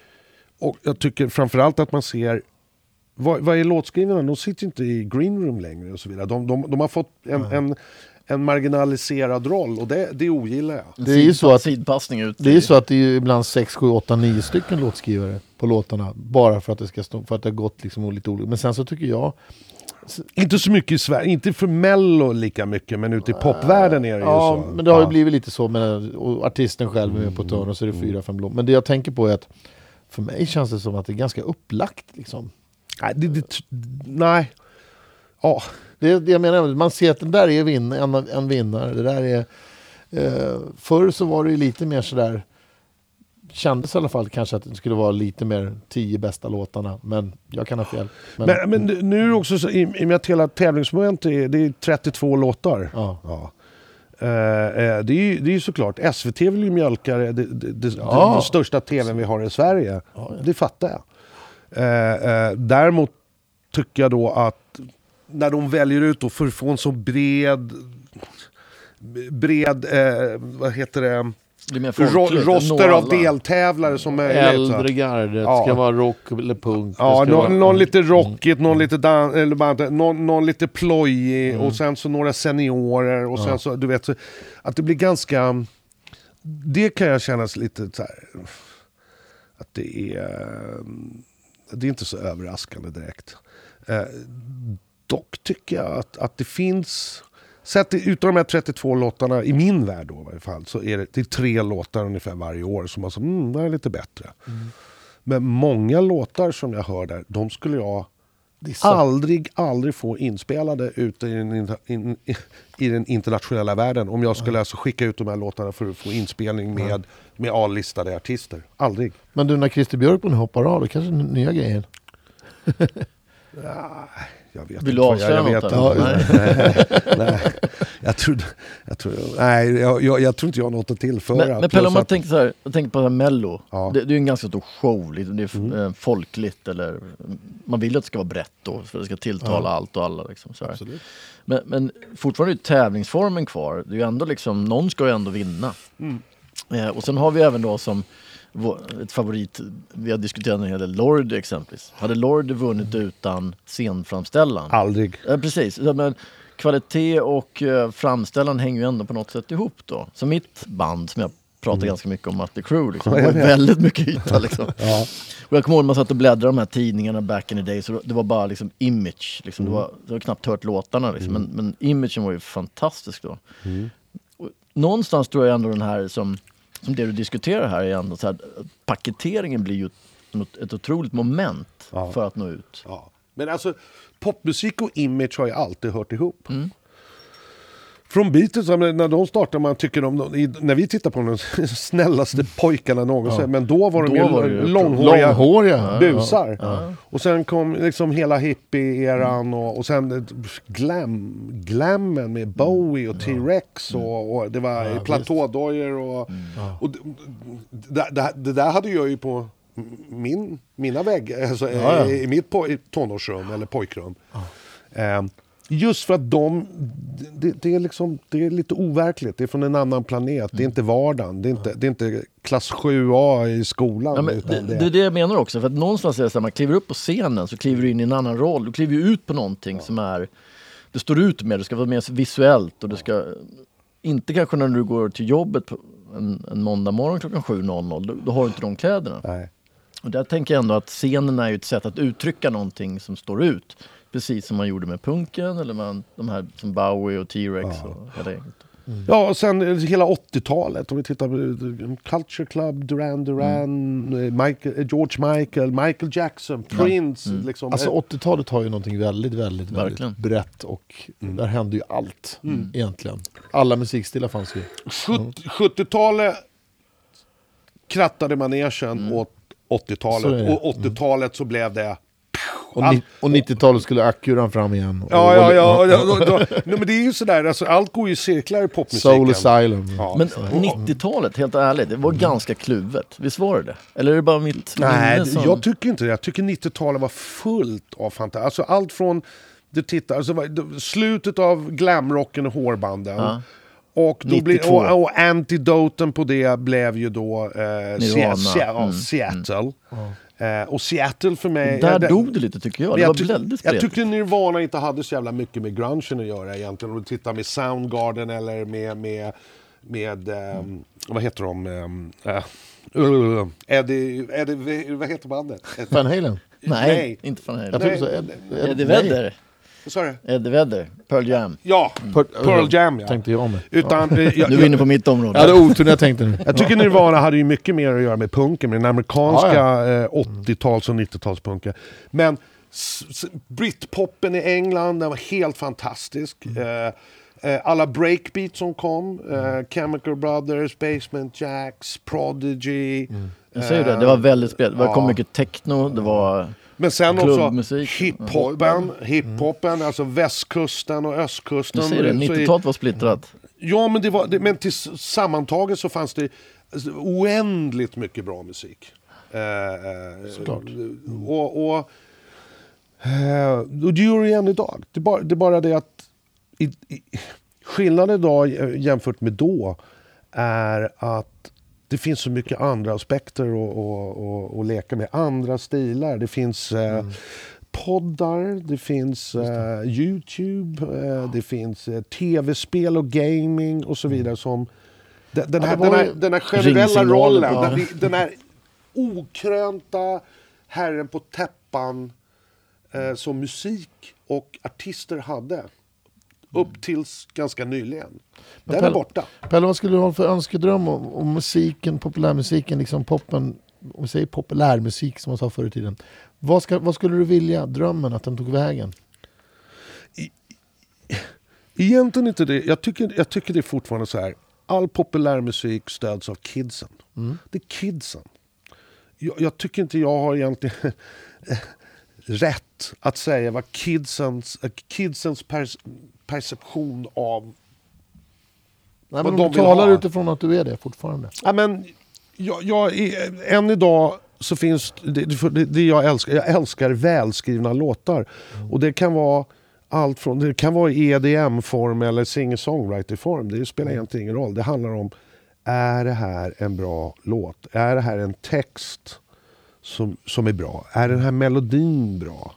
och jag tycker framförallt att man ser vad, vad är låtskrivarna? De sitter inte i green room längre och så vidare. De, de, de har fått en, en, en marginaliserad roll och det, det ogillar jag. Det är ju så att Sidpassning ut. Det är så att det är ibland 6, 7, 8, 9 stycken låtskrivare på låtarna. Bara för att det ska stå, för att det har gått liksom lite olika. Men sen så tycker jag... Inte så mycket i Sverige, inte för mello lika mycket men ute i popvärlden är det Ja, ju så. men det har ju blivit lite så. Med, och artisten själv är med på ett hörn och så är det fyra, fem låtar. Men det jag tänker på är att för mig känns det som att det är ganska upplagt. Liksom. Nej, det, det, nej. Ja, Det är det jag menar, man ser att den där är vin, en, en vinnare. Det där är, eh, förr så var det ju lite mer sådär, kändes i alla fall kanske att det skulle vara lite mer tio bästa låtarna. Men jag kan ha fel. Men, men, men nu också så, i, i och med att hela tävlingsmoment är, det är 32 låtar. ja. Ja. Eh, det, är ju, det är såklart, SVT vill ju mjölka det, det, det, Ja. den största tvn vi har i Sverige. Ja, ja. Det fattar jag. Eh, däremot tycker jag då att när de väljer ut då för att få en så bred, bred, eh, vad heter det, ro, roster av deltävlare som möjligt. så. Äldre gardet, Ja. ska vara rock eller punk. Ja, någon, vara, någon lite rockigt, någon lite dan- eller bara, någon, någon lite plojig Mm. och sen så några seniorer och sen så, du vet, så, att det blir ganska... Det kan jag känna lite så här, att det är... Det är inte så överraskande direkt. Dock tycker jag att, att det finns... Sett utav de här 32 låtarna, i min värld då i varje fall, så är det, det är tre låtar ungefär varje år som man så, mm, det här är lite bättre. Men många låtar som jag hör där, de skulle jag aldrig, aldrig få inspelade ute i den, in, i, den internationella världen. Om jag skulle alltså skicka ut de här låtarna för att få inspelning med, med A-listade artister. Aldrig. Men du, när Christer Björkman hoppar av, då kanske nya grejer. Jag vet Vill du avslöja något vet inte. nej, nej. Jag, tror, jag, tror, nej jag, jag, jag tror inte jag har något att tillföra. Men, men Pelle, om man att- tänker så här, jag tänker på det här Mello. Ja. Mm. Det, det är en ganska stor show, liksom. det är eh, folkligt eller man vill att det ska vara brett då, för det ska tilltala allt och alla. Liksom, så. Men, men fortfarande är tävlingsformen kvar. Det är ändå liksom, någon ska ju ändå vinna. Mm. Eh, och sen har vi även då som ett favorit, vi har diskuterat en hel del, Lordi exempelvis. Hade Lordi vunnit utan scenframställan? Aldrig. Ja, precis. Men kvalitet och uh, framställan hänger ju ändå på något sätt ihop då. Så mitt band som jag pratar ganska mycket om, Mötley Crüe, liksom, det var väldigt mycket yta. Liksom. Ja. Och jag kommer ihåg när man satt och bläddrade de här tidningarna back in the day, så det var bara liksom image. Liksom. Det, var, det var knappt hört låtarna, liksom. men, men imagen var ju fantastisk då. Och någonstans tror jag ändå den här som, som det du diskuterar här är ändå så här, paketeringen blir ju ett otroligt moment Ja. för att nå ut. Ja. Men alltså, popmusik och image har ju alltid hört ihop. Mm. Från Beatles, ja, när de startade, man tycker de, när vi tittar på de snällaste pojkarna någonsin, men då var de Då ju var ju långhåriga, Långhåriga. busar. Och sen kom liksom hela hippie-eran och, och sen glam, glammen med Bowie och T-Rex och, och det var Ja, platådojor och, och det, det, det, där hade jag ju på min, mina väggar, alltså, Ja, ja. i mitt poj, tonårsrum eller pojkrum. Eh, just för att de, det, det, är liksom, det är lite overkligt, det är från en annan planet, det är inte vardagen, det är inte, det är inte klass 7A i skolan. Ja, det, det är det jag menar också, för att någonstans är det så här, man kliver upp på scenen så kliver du in i en annan roll. Du kliver ut på någonting som är, det står ut med, det ska vara mer visuellt och det ska, inte kanske när du går till jobbet en, en måndag morgon klockan 7.00, då, då har du inte de kläderna. nej. Och där tänker jag ändå att scenen är ett sätt att uttrycka någonting som står ut. Precis som man gjorde med punken eller man, de här som Bowie och T-Rex och hela gänget. Ja, och sen eh, hela 80-talet, om vi tittar på eh, Culture Club, Duran Duran, eh, Michael, George Michael, Michael Jackson, Prince. Liksom. Alltså Eh, 80-talet har ju någonting väldigt, väldigt, väldigt brett och där hände ju allt egentligen. Alla musikstilar fanns ju. 70 70-talet krattade manegen åt Så är 80-talet det. och 80-talet så blev det... Och, Allt- och 90-talet skulle Acuran fram igen. Och, Ja, ja, ja. ja, då, då, nej, men det är ju sådär, alltså, allt går ju i cirklar i popmusiken. Soul Asylum. Ja. Men 90-talet, helt ärligt, det var ganska kluvet. Visst var det det? Eller är det bara mitt Nej, minne som... jag tycker inte det. Jag tycker 90-talet var fullt av fantasi. Alltså allt från Du tittar, alltså, slutet av glamrocken och hårbanden. Ja. Och, då blir, 92. och, och antidoten på det blev ju då eh, Nirvana. Se- Se- ja, Mm, Seattle. Eh, och Seattle för mig... Där eh, det- dog det lite tycker jag. Det jag, var väldigt jag tyckte Nirvana inte hade så jävla mycket med grungen att göra egentligen. Om du tittar med Soundgarden eller med, med, med ehm, vad heter de? Um, uh, Eddie, Eddie, vad heter bandet? Van Halen? Nej, Nej. inte Jag trodde så. Ed, Ed, Eddie nej. Vedder. Vad sa du? Eddie Vedder. Pearl Jam. Ja, Per- Pearl Jam ja. Tänkte jag om det. Utan, eh, jag, Nu är vi inne på mitt område. Jag hade otur när jag tänkte nu. Jag tycker Nirvana hade ju mycket mer att göra med punken, med den amerikanska eh, 80-tals och 90-talspunken. Men Britpopen i England, den var helt fantastisk. Eh, eh, alla breakbeats som kom, eh, Chemical Brothers, Basement Jacks, Prodigy. Jag säger det, det var väldigt spretigt. Det kom Ja. mycket techno, det var... Men sen också hiphopen, hiphopen, alltså västkusten och Du östkusten. säger det, Så i- 90-talet var splittrat. Ja, men, det var, det, men till sammantaget så fanns det oändligt mycket bra musik. Eh, eh, Såklart. Och, och, eh, och det gör det igen idag. Det är bara det, är bara det att i, i, skillnaden idag eh, jämfört med då är att det finns så mycket andra aspekter att leka med. Andra stilar. Det finns eh, poddar, det finns eh, Youtube, eh, det finns eh, tv-spel och gaming och så vidare som den, den, Ja, här, var den, här, den här generella rollen, den, den här okrönta herren på täppan eh, som musik och artister hade. Upp tills ganska nyligen. Den är Pelle- borta. Pelle, vad skulle du ha för önskedröm om, om musiken, populärmusiken, liksom poppen, om vi säger populärmusik som man sa förr i tiden. Vad, ska, vad skulle du vilja, drömmen, att den tog vägen? Egentligen inte det. Jag tycker, jag tycker det är fortfarande så här. All populärmusik stöds av kidsen. Det är kidsen. Jag, jag tycker inte jag har egentligen rätt att säga vad kidsens, eh, kidsens pers, perception av... Nej, men de talar ha. utifrån att du är det fortfarande. Ja, men, jag, jag, är- än idag så finns det, det, det, jag älskar. Jag älskar välskrivna låtar. Och det kan vara allt från, det kan vara i EDM-form eller singer-songwriter-form. Det spelar egentligen ingen roll. Det handlar om, är det här en bra låt? Är det här en text som, som är bra? Är den här melodin bra?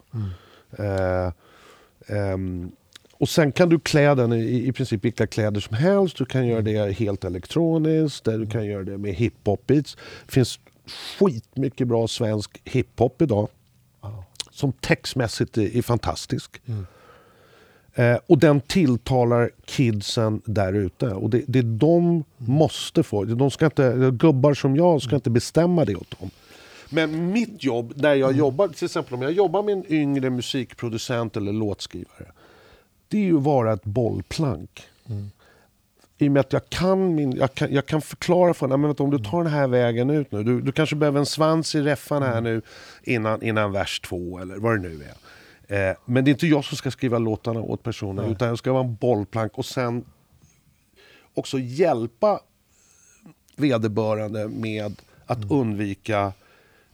Eh, ehm, och sen kan du klä den i, i princip vilka kläder som helst. Du kan göra det helt elektroniskt, där du kan göra det med hiphop-beats. Det finns skitmycket bra svensk hiphop idag. Som textmässigt är, är fantastisk. Eh, och den tilltalar kidsen där ute. Och det, det de måste få. De ska inte, gubbar som jag ska inte bestämma det åt dem. Men mitt jobb, när jag jobbar, till exempel om jag jobbar med en yngre musikproducent eller låtskrivare. Det är ju att vara ett bollplank. I och med att jag kan, min, jag kan, jag kan förklara för honom, men vänta, om du tar den här vägen ut nu. Du, du kanske behöver en svans i räffan här nu innan, innan vers två eller vad det nu är. Eh, men det är inte jag som ska skriva låtarna åt personen utan jag ska vara en bollplank och sen också hjälpa vederbörande med att undvika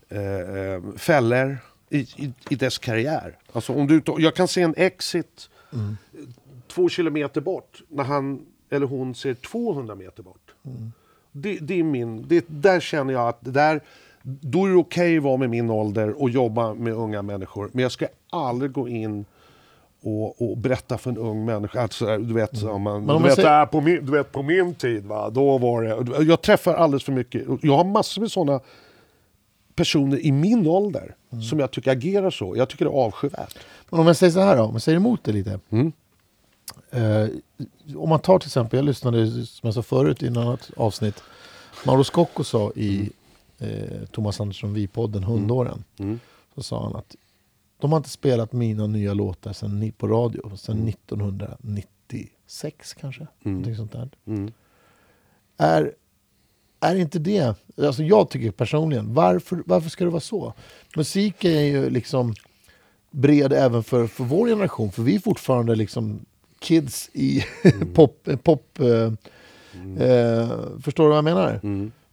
eh, eh, fällor i, i, i dess karriär. Alltså om du, jag kan se en exit två kilometer bort när han eller hon ser 200 meter bort. Det, det är min, det, där känner jag att där, då är det okej att vara med min ålder och jobba med unga människor. Men jag ska aldrig gå in och, och berätta för en ung människa. Alltså, du vet, om man, om du, vet, säger- på min, du vet, på min tid, va, då var det... Jag träffar alldeles för mycket. Jag har massor med sådana personer i min ålder som jag tycker agerar så. Jag tycker det är avskyvärt. Men om jag säger så här då, om jag säger emot det lite. Mm. Eh, om man tar till exempel, jag lyssnade som jag sa förut i ett annat avsnitt. Mauro Scocco sa i eh, Thomas Andersson Vi-podden Hundåren. Mm. Så sa han att de har inte spelat mina nya låtar sen, på radio sedan 1996 kanske. Någonting sånt där. Mm. Är, är inte det, alltså jag tycker personligen, varför, varför ska det vara så? Musik är ju liksom bred även för, för vår generation, för vi är fortfarande liksom kids i pop... pop eh, eh, förstår du vad jag menar?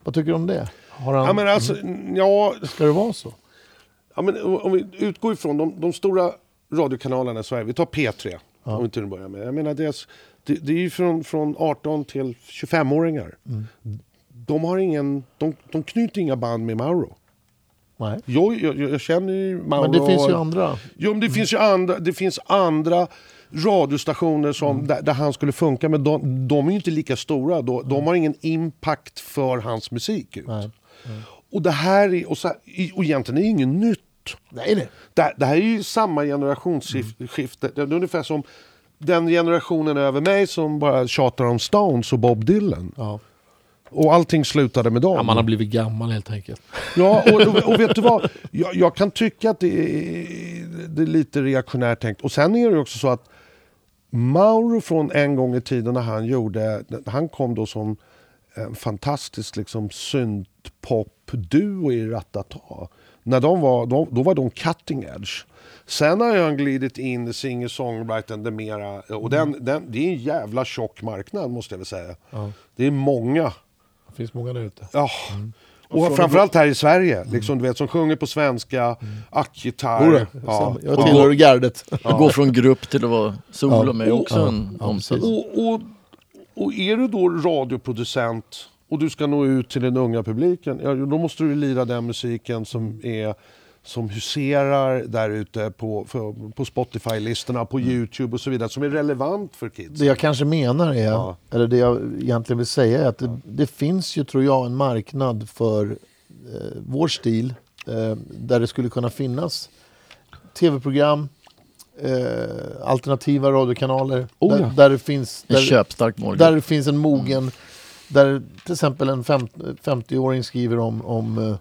Vad tycker du om det? Har han, Ja, men alltså, ja, Ska det vara så? Ja, men om vi utgår ifrån de, de stora radiokanalerna i Sverige, vi tar P3 om vi till att börja med. Jag menar, det, är, det, det är ju från, från 18 till 25-åringar. Mm. De, har ingen, de, de knyter inga band med Mauro. Nej. Jag, jag, jag känner ju Mauro. Men det finns ju andra. Jo, men det finns ju andra, det finns andra radiostationer som, Mm. där, där han skulle funka, men de, de är ju inte lika stora. De, de har ingen impact för hans musik ut. Nej. Och det här är, och, så här, och egentligen är det inget nytt. Nej, nej. Det, det här är ju samma generationsskifte. Det är ungefär som den generationen över mig som bara tjatar om Stones och Bob Dylan. Ja. Och allting slutade med dem. Ja, man har blivit gammal helt enkelt. Ja, och, och, vet du vad? Jag, jag kan tycka att det är, det är lite reaktionärt tänkt. Och sen är det också så att Mauro från en gång i tiden när han gjorde, han kom då som en fantastisk liksom syntpop-duo i Ratata. När de var, då, då var de cutting edge. Sen har han glidit in i singer-songwritern, det mera, och den, den, det är en jävla tjock marknad måste jag väl säga. Det är många finns många där ute. Ja. Och framförallt här i Sverige, liksom, du vet, som sjunger på svenska, ackgitarr. Jodå, Ja. Jag tillhör gardet. Att gå från grupp till att vara solo Ja. med också Ja. en Ja, omsats. Och, och, och är du då radioproducent och du ska nå ut till den unga publiken, ja, då måste du lira den musiken som är som huserar där ute på, för, på Spotify-listorna, på Youtube och så vidare, som är relevant för kids. Det jag kanske menar är, Ja. eller det jag egentligen vill säga är att det, det finns ju tror jag en marknad för eh, vår stil eh, där det skulle kunna finnas tv-program, eh, alternativa radiokanaler Oh, där, ja. där det finns En där, köpstark målgrupp. där det finns en mogen, där till exempel en fem, 50-åring skriver om, om, eh,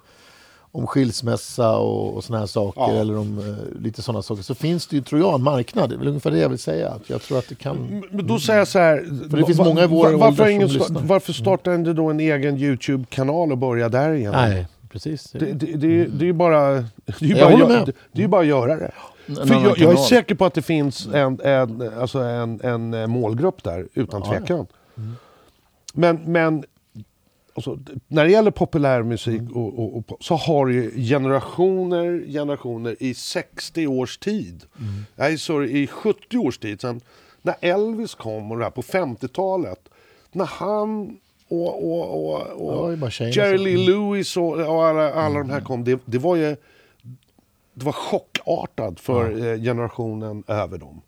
om skilsmässa och, och såna här saker Ja. eller om eh, lite sådana saker så finns det ju tror jag en marknad. Det är väl ungefär det jag vill säga. Jag tror att det kan... Men då säger jag så här, För det finns många i vår varför, ingen, lyssnar. varför startar inte då en egen Youtube-kanal och börjar där igen? Nej, precis. Det, det, det, det är ju bara, det är ju bara, håller gö- med. det, det är bara att göra det. För jag, jag är säker på att det finns en, en, alltså en, en målgrupp där, utan Ja, ja. tvekan. Men, men alltså, när det gäller populärmusik och, och, och, pop- så har ju generationer, generationer i 60 års tid. Nej, sorry, i 70 års tid. Sen, när Elvis kom och det här på 50-talet. När han och, och, och, Ja, och tjejerna Jerry som- Lee Lewis och, och alla, alla de här kom. Det, det var ju det var chockartat för eh, generationen över dem.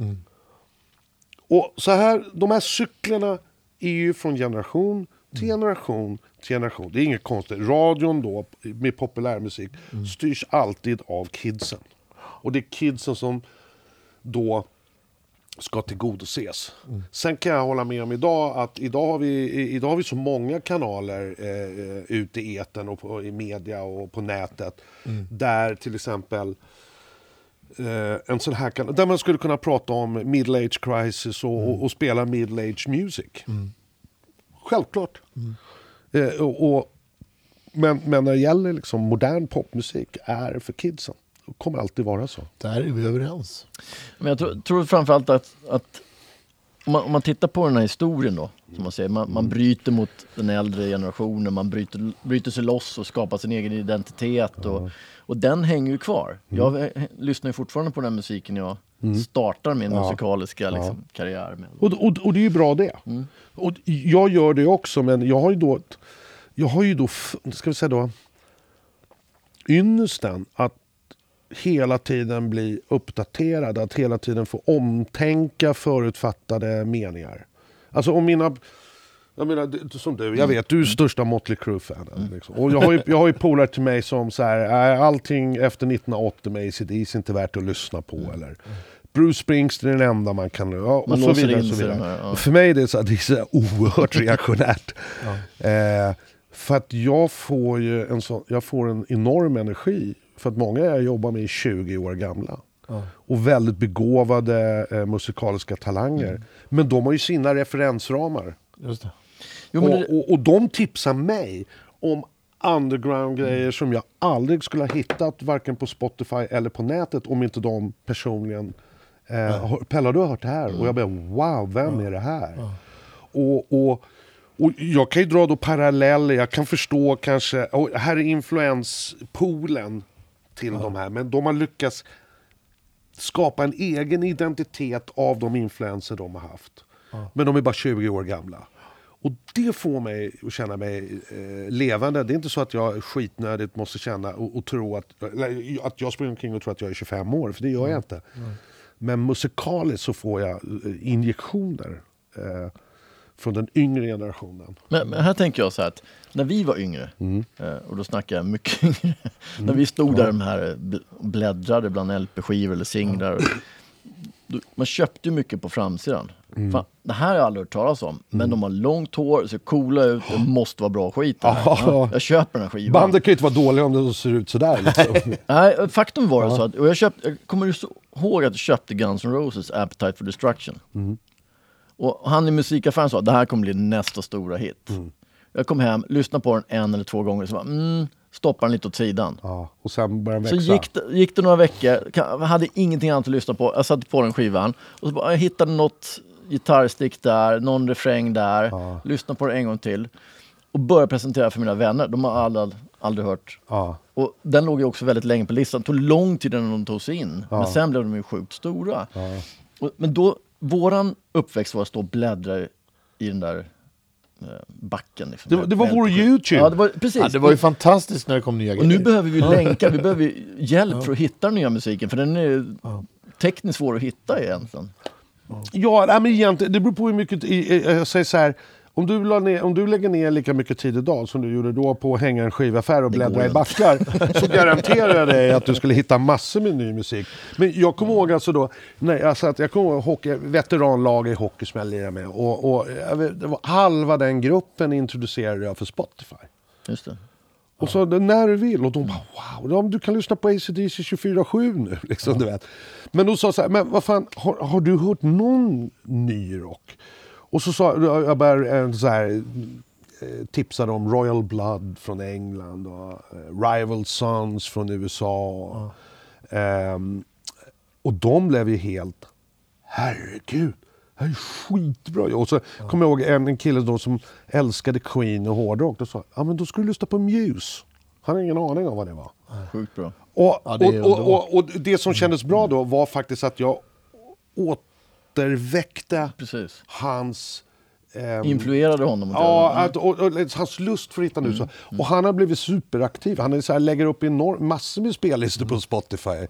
Och så här, de här cyklerna är ju från generation till generation till generation. Det är inget konstigt. Radion då, med populärmusik, styrs alltid av kidsen. Och det är kidsen som då ska tillgodoses. Sen kan jag hålla med om idag att idag har vi, idag har vi så många kanaler eh, ute i etern och på, i media och på nätet. Där till exempel eh, en sån här kanal, där man skulle kunna prata om middle age crisis och, och, och spela middle age music. Självklart. Eh, och, och, men, men när det gäller liksom modern popmusik är för kidsen. Det kommer alltid vara så. Där är vi överens. Men jag tror, tror framförallt att, att om, man, om man tittar på den här historien då, som man säger, man, man bryter mot den äldre generationen, man bryter, bryter sig loss och skapar sin egen identitet och, och den hänger ju kvar. Jag eh, lyssnar ju fortfarande på den här musiken jag startar min musikaliska liksom, karriär med. Och, och, och det är ju bra det. Och jag gör det också, men jag har ju då, jag har ju då, ska vi säga då, ynnesten att hela tiden bli uppdaterad, att hela tiden få omtänka förutfattade meningar. Alltså om mina... Jag menar, som du, jag vet, du är största Motley Crue-fanen. Liksom. Och jag har ju, jag har ju polare till mig som så här, "Nej, allting efter 1980 med ACDC är inte värt att lyssna på. Eller, Bruce Springsteen är den enda man kan... Ja, och Man så vidare. Så vidare. här, ja. För mig är det så, det är så oerhört reaktionärt. eh, för att jag får ju en, sån, jag får en enorm energi. För att många jag jobbar med är 20 år gamla. Och väldigt begåvade eh, musikaliska talanger. Mm. Men de har ju sina referensramar. Just det. Jo, och, det, och, och de tipsar mig om underground-grejer som jag aldrig skulle ha hittat varken på Spotify eller på nätet om inte de personligen eh, hör- Pelle, du har hört det här? Och jag bara wow, vem är det här? Och, och, och jag kan ju dra då paralleller, jag kan förstå kanske, och här är influenspoolen till de här, men de har lyckats skapa en egen identitet av de influenser de har haft. Men de är bara 20 år gamla. Och det får mig att känna mig eh, levande. Det är inte så att jag skitnödigt måste känna och, och tro att, eller, att jag springer omkring och tror att jag är 25 år, för det gör jag inte. Men musikaliskt så får jag eh, injektioner eh, från den yngre generationen. Men, men här tänker jag så här att när vi var yngre, Mm. eh, och då snackar jag mycket yngre, när vi stod där de här och bläddrade bland LP-skivor eller singlar. då- Man köpte ju mycket på framsidan. Mm. Fan, det här har jag aldrig hört talas om, men de har långt hår, ser coola ut, det måste vara bra skit. Ja. Ja, jag köper den här skivan. Bandet kan ju inte vara dåliga om det ser ut sådär. Liksom. Nej, faktum var det så att, och jag, köpte, jag kommer ihåg att jag köpte Guns N' Roses Appetite for Destruction. Och han i musikaffären sa att det här kommer bli nästa stora hit. Jag kom hem, lyssnade på den en eller två gånger, så bara, mm, stoppade den lite åt sidan. ja, och sen börjar den Så växa. gick det, gick det några veckor, hade ingenting annat att lyssna på. Jag satte på den skivan och så bara, jag hittade något gitarrstick där, någon refräng där, lyssnade på det en gång till. Och började presentera för mina vänner, de har aldrig, aldrig hört. Ja. Och den låg ju också väldigt länge på listan, det tog lång tid innan de tog sig in. Men sen blev de ju sjukt stora. Och, men då, våran uppväxt var att stå och bläddra i den där backen. Liksom, Det, var- det var vår YouTube. Ja, det var, precis. Ja, det var ju fantastiskt när det kom nya Och nu grejer. behöver vi länka, vi behöver ju hjälp för att hitta den nya musiken för den är tekniskt svår att hitta egentligen. Ja, nej, men egentligen, det beror på hur mycket... Jag säger så här, om du, la ner, om du lägger ner lika mycket tid idag som du gjorde då på att hänga en skivaffär och bläddra i backar så garanterar jag dig att du skulle hitta massor med ny musik. Men jag kommer ihåg alltså då, nej, alltså att jag kommer ihåg hockey, veteranlag i hockey som jag lirade med och, och vet, det var halva den gruppen introducerade jag för Spotify. Just det. Och så när du vill. Och de bara wow, ja, du kan lyssna på ACDC 24-7 nu. Liksom, du vet. Men då sa så här, men vad fan, har, har du hört någon ny rock? Och så sa jag bara så här, eh, tipsade om Royal Blood från England och eh, Rival Sons från USA. Ehm, och de blev ju helt, herregud, det här är skitbra. Och så kommer jag ihåg en, en kille då som älskade Queen och hårdrock. Då sa ja men då ska du lyssna på Muse. Han har ingen aning om vad det var. Sjukt bra. Och, Ja, det och, och, och, och det som kändes bra då var faktiskt att jag återväckte Precis. hans... ehm, Influerade honom. Ja, det. att, och, och, hans lust för att hitta nu. Så. Och han har blivit superaktiv. Han är så här, lägger upp enorm, massor med spellistor på Spotify.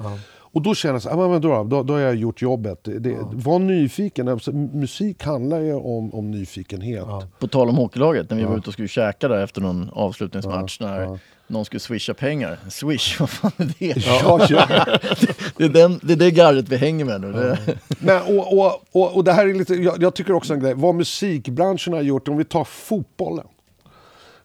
Och då känner jag så här, ah, men då, då, då har jag gjort jobbet. Det, det, Var nyfiken. Alltså, musik handlar ju om, om nyfikenhet. På tal om hockeylaget, när vi var ute och skulle käka där efter någon avslutningsmatch när någon skulle swisha pengar. Swish, vad fan är det? Ja, ja. Det är, den, det är det garret vi hänger med nu. Det, Nej, och, och, och, och det här är lite, jag, jag tycker också en grej, vad musikbranschen har gjort, om vi tar fotbollen.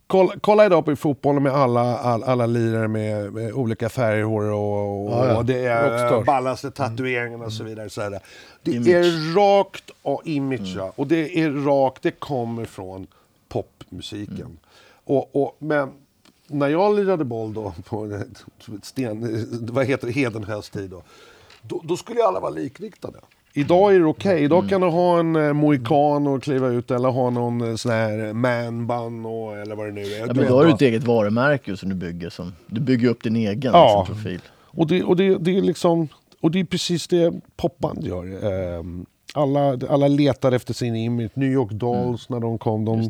Kolla, kolla idag på fotbollen med alla, all, alla lirare med, med olika färger och, och, Ja, ja. och det är ballaste tatueringarna och så vidare. Så här. Det Image. är rakt av image, ja. och det är rakt, det kommer från popmusiken. Och, och, men när jag lirade boll då på sten, vad heter det, Hedenhös tid då, då, då skulle ju alla vara likriktade. Idag är det okej. Idag kan du ha en eh, mohikan och kliva ut eller ha någon eh, sån här manband och, eller vad det nu är. ja, Du men då har du ett eget varumärke som du bygger. Som, du bygger upp din egen Ja. liksom, profil. Och det, och det, det är liksom, och det är precis det popband gör. Ehm, alla, alla letar efter sin image. New York Dolls när de kom, de Mm.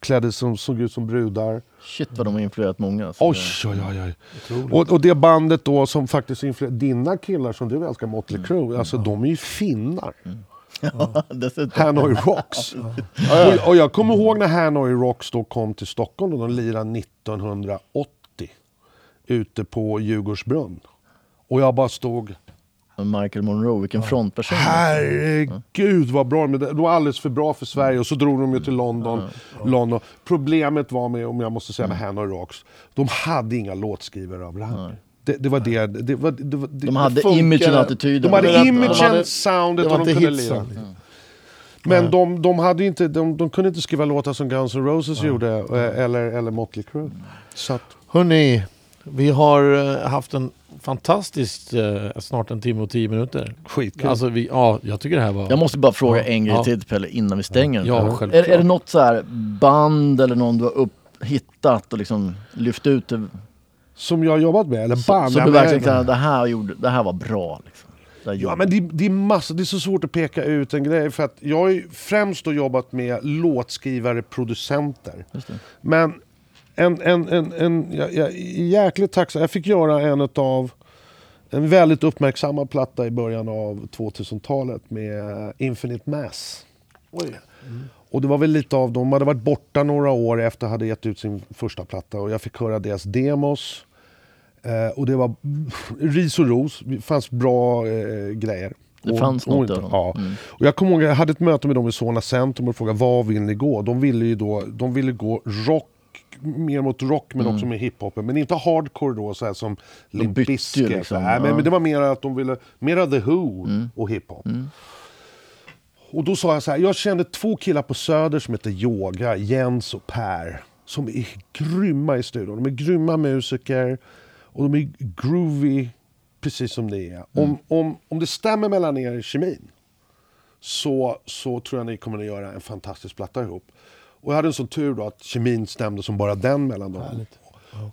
Klädde som såg ut som brudar. Shit vad de har influerat många. Oj, oj, oj. oj. Och, och det bandet då som faktiskt influerade dina killar som du älskar, Motley Mm. Crue, alltså de är ju finnar. Dessutom. Hanoi Rocks. och, och jag kommer ihåg när Hanoi Rocks då kom till Stockholm och de lirade 1980. Ute på Djurgårdsbrunn. Och jag bara stod, Michael Monroe, vilken frontperson. herregud vad bra. Men det det var alldeles för bra för Sverige. Och så drog de ju till London. London. Problemet var med, om jag måste säga med Hanoi Rocks, de hade inga låtskrivare av rang. Det, det var det. det, var, det, var, det De hade funkade. imagen och attityden. De hade imagen, de hade- soundet och de kunde lira. Men de, de, hade inte, de, de kunde inte skriva låtar som Guns N' Roses gjorde, eh, eller, eller Motley Crue. Hörrni, vi har eh, haft en fantastisk, eh, snart en timme och tio minuter. skitkul. Alltså vi, ja, jag tycker det här var... Jag måste bara fråga Ja. en grej Ja. till Pelle innan vi stänger den. Ja, är, är det något så här band eller någon du har upp, hittat och liksom lyft ut det? som jag har jobbat med, eller band. så ja, du verkligen kan, det här, gjorde, det här var bra. Liksom. Ja, men det, det, är massa, det är så svårt att peka ut en grej. För att jag har ju främst då jobbat med låtskrivare, producenter. Just det. Men en, en, en, en, jag, jag är jäkligt tacksam. Jag fick göra en av en väldigt uppmärksammad platta i början av 2000-talet med Infinite Mass. Och det var väl lite av, de hade varit borta några år efter att hade gett ut sin första platta och jag fick höra deras demos. Eh, och det var ris och ros, det fanns bra eh, grejer. Det Och- fanns och något inte- av dem. Ja. Mm. Och jag kommer ihåg, jag hade ett möte med dem i Solna centrum och frågade var vill ni gå? De ville ju då, de ville gå rock, mer mot rock men också med hiphopen. Men inte hardcore då så här som Limp Bizkit. liksom, Nej, men, ja. men det var mer att de ville, mera The Who och hiphop. Och då sa jag så här, jag kände två killar på Söder som heter Yoga, Jens och Per. Som är grymma i studion. De är grymma musiker och de är groovy precis som det är. Om, om, om det stämmer mellan er i kemin så, så tror jag ni kommer att göra en fantastisk platta ihop. Och jag hade en sån tur då att kemin stämde som bara den mellan dem.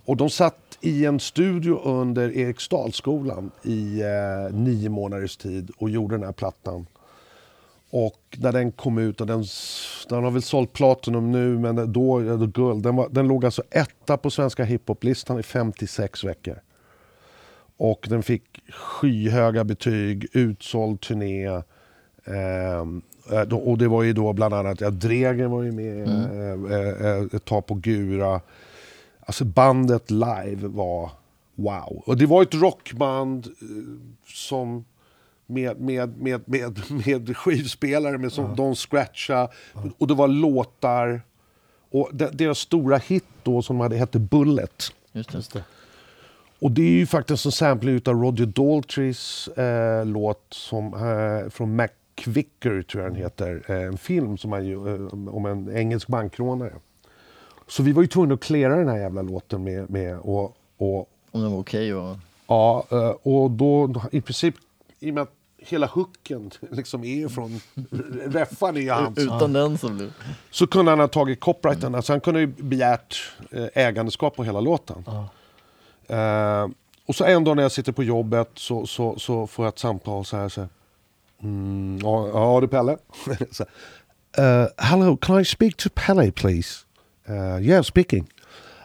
Och de satt i en studio under Eriksdalsskolan i eh, nio månaders tid och gjorde den här plattan. Och när den kom ut, och den, den har väl sålt Platinum nu, men då är det guld. Den, var, den låg alltså etta på svenska hiphoplistan i 56 veckor. Och den fick skyhöga betyg, utsåld turné. Eh, och det var ju då bland annat, ja, Dregen var ju med eh, eh, eh, ett tag på Gura. Alltså bandet live var wow. Och det var ett rockband eh, som med, med, med, med, med skivspelare med som de scratcha och det var låtar. Och de- deras stora hit då som hade hette Bullet. Just det. Och det är ju faktiskt en sampling utav Roger Daltrys eh, låt som, eh, från McVicker, tror jag den heter. Eh, en film som han, eh, om en engelsk bankrånare. Så vi var ju tvungna att klära den här jävla låten med, med och, och Om den var okej och... Ja, eh, och då i princip, i och med att hela hooken liksom är från Reffan är ju hans. Utan den så blev... Så kunde han ha tagit copyrighten, alltså han kunde ju begärt ägandeskap på hela låten. Eh, och så en dag när jag sitter på jobbet så, så, så får jag ett samtal så här. Så här mm, ja, är Pelle. så, uh, hello, can I speak to Pelle please? Uh, yeah, speaking.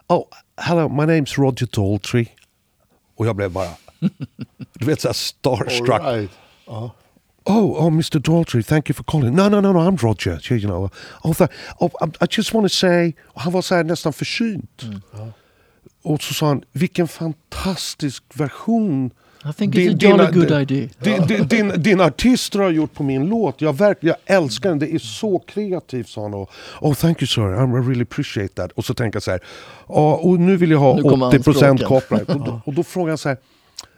Oh, hello, my name's Roger Daltrey. Och jag blev bara, du vet såhär starstruck. All right. Ja. Oh, oh, Mr. Daltrey, thank you for calling. No, no, no, no, I'm Roger. You know. Oh, th- oh, I- just want to say... Han var så här nästan försynt. Och så sa han, vilken fantastisk version I think Din- it's a jolly good din- idea. din, din, din, din artister har gjort på min låt. Jag, verk, jag älskar den, det är så kreativt sa han. Och, oh thank you sir, I really appreciate that. Och så tänker jag så här, ja, och nu vill jag ha Nu kommer 80% anspråken. copyright. och, då, och då frågar han så här,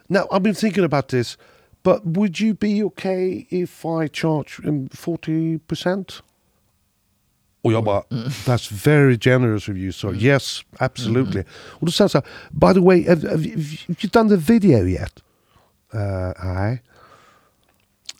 now I've been thinking about this, but would you be okay if I charge um, 40%? Och jag bara, that's very generous of you sir. Yes, absolutely. Och då säger han så här, by the way, have, have, you- have you done the video yet? Uh, nej.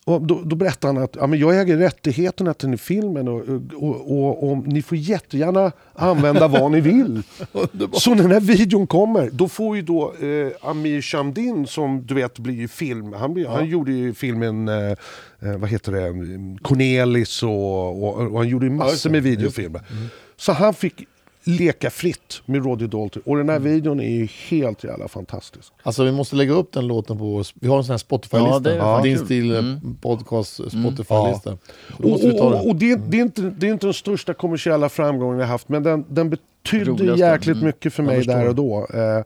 Och då, då berättar han att ja, men jag äger rättigheterna till filmen och, och, och, och ni får jättegärna använda vad ni vill. Så när den här videon kommer, då får ju då eh, Amir Shamdin som du vet blir film, han, blir, han gjorde ju filmen, eh, eh, vad heter det, Cornelis och, och, han gjorde massor med videofilmer. Så han fick leka fritt med Roger Daltrey och den här videon är ju helt jävla fantastisk. Alltså vi måste lägga upp den låten på, vi har en sån här Spotify-lista. Ja, Din stil eh, Mm. podcast Spotify-lista. Då Och, måste vi ta och, den. och, och det, det, är inte, det är inte den största kommersiella framgången jag haft, men den, den betydde Roligaste. jäkligt Mm. mycket för mig där och då. Eh,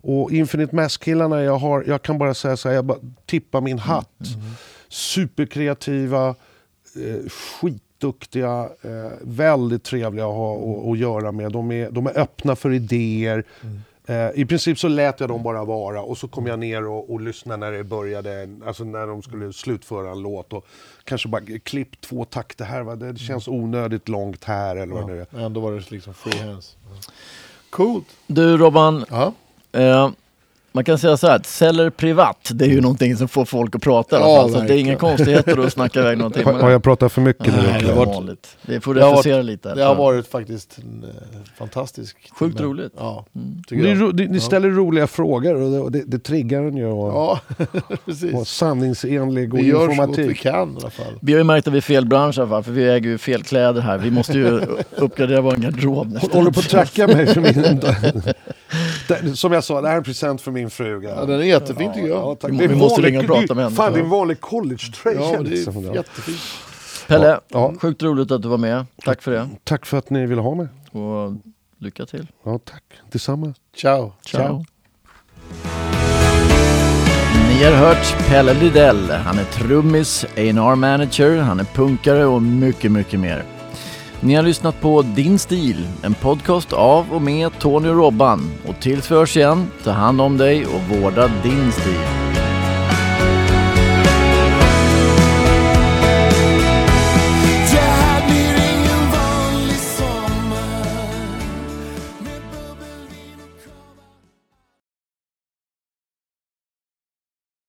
och Infinite Mass-killarna, jag, har, jag kan bara säga så här, jag bara tippar min hatt. Superkreativa, eh, skitduktiga, eh, väldigt trevliga att ha och, att göra med. De är, de är öppna för idéer. Eh, I princip så lät jag dem bara vara och så kom jag ner och, och lyssnade när det började, alltså när de skulle slutföra en låt och kanske bara klipp två takter här, va? det känns onödigt långt här eller vad det nu är. Ja, ändå var det liksom free hands. Coolt. Du Robban, Ja. eh, Man kan säga så här att Seller Privat, det är ju någonting som får folk att prata i alla Ja. Så det är inga konstigheter att snacka iväg någonting. Har, har jag pratat för mycket nu? Nej, det har varit- får Det har refusera lite. Det har varit faktiskt en, eh, fantastisk Sjukt timme. roligt. Ja, Mm. det, ni ställer roliga frågor och det, och det, det triggar en ju. Och, Ja, och precis. sanningsenlig och Vi gör så gott vi informativ. kan i alla fall. Vi har ju märkt att vi är fel bransch i alla fall, för vi äger ju fel kläder här. Vi måste ju uppgradera vår garderob. Håller på att tracka mig för min... Som jag sa, det här är en present för min fruga. Ja, den är jättefin tycker jag. Ja, tack. Vi Det är en måste vanlig- ringa och prata med henne. Fan, det är en vanlig college-tröja. Ja, det är jättefint. Pelle, Ja. sjukt roligt att du var med. Tack för det. Tack för att ni ville ha mig. Och lycka till. Ja, tack. Detsamma. Ciao. Ciao. Ni har hört Pelle Lidell. Han är trummis, A&R manager, han är punkare och mycket, mycket mer. Ni har lyssnat på Din stil, en podcast av och med Tony och Robban. Och tills vi hörs igen, ta hand om dig och vårda din stil.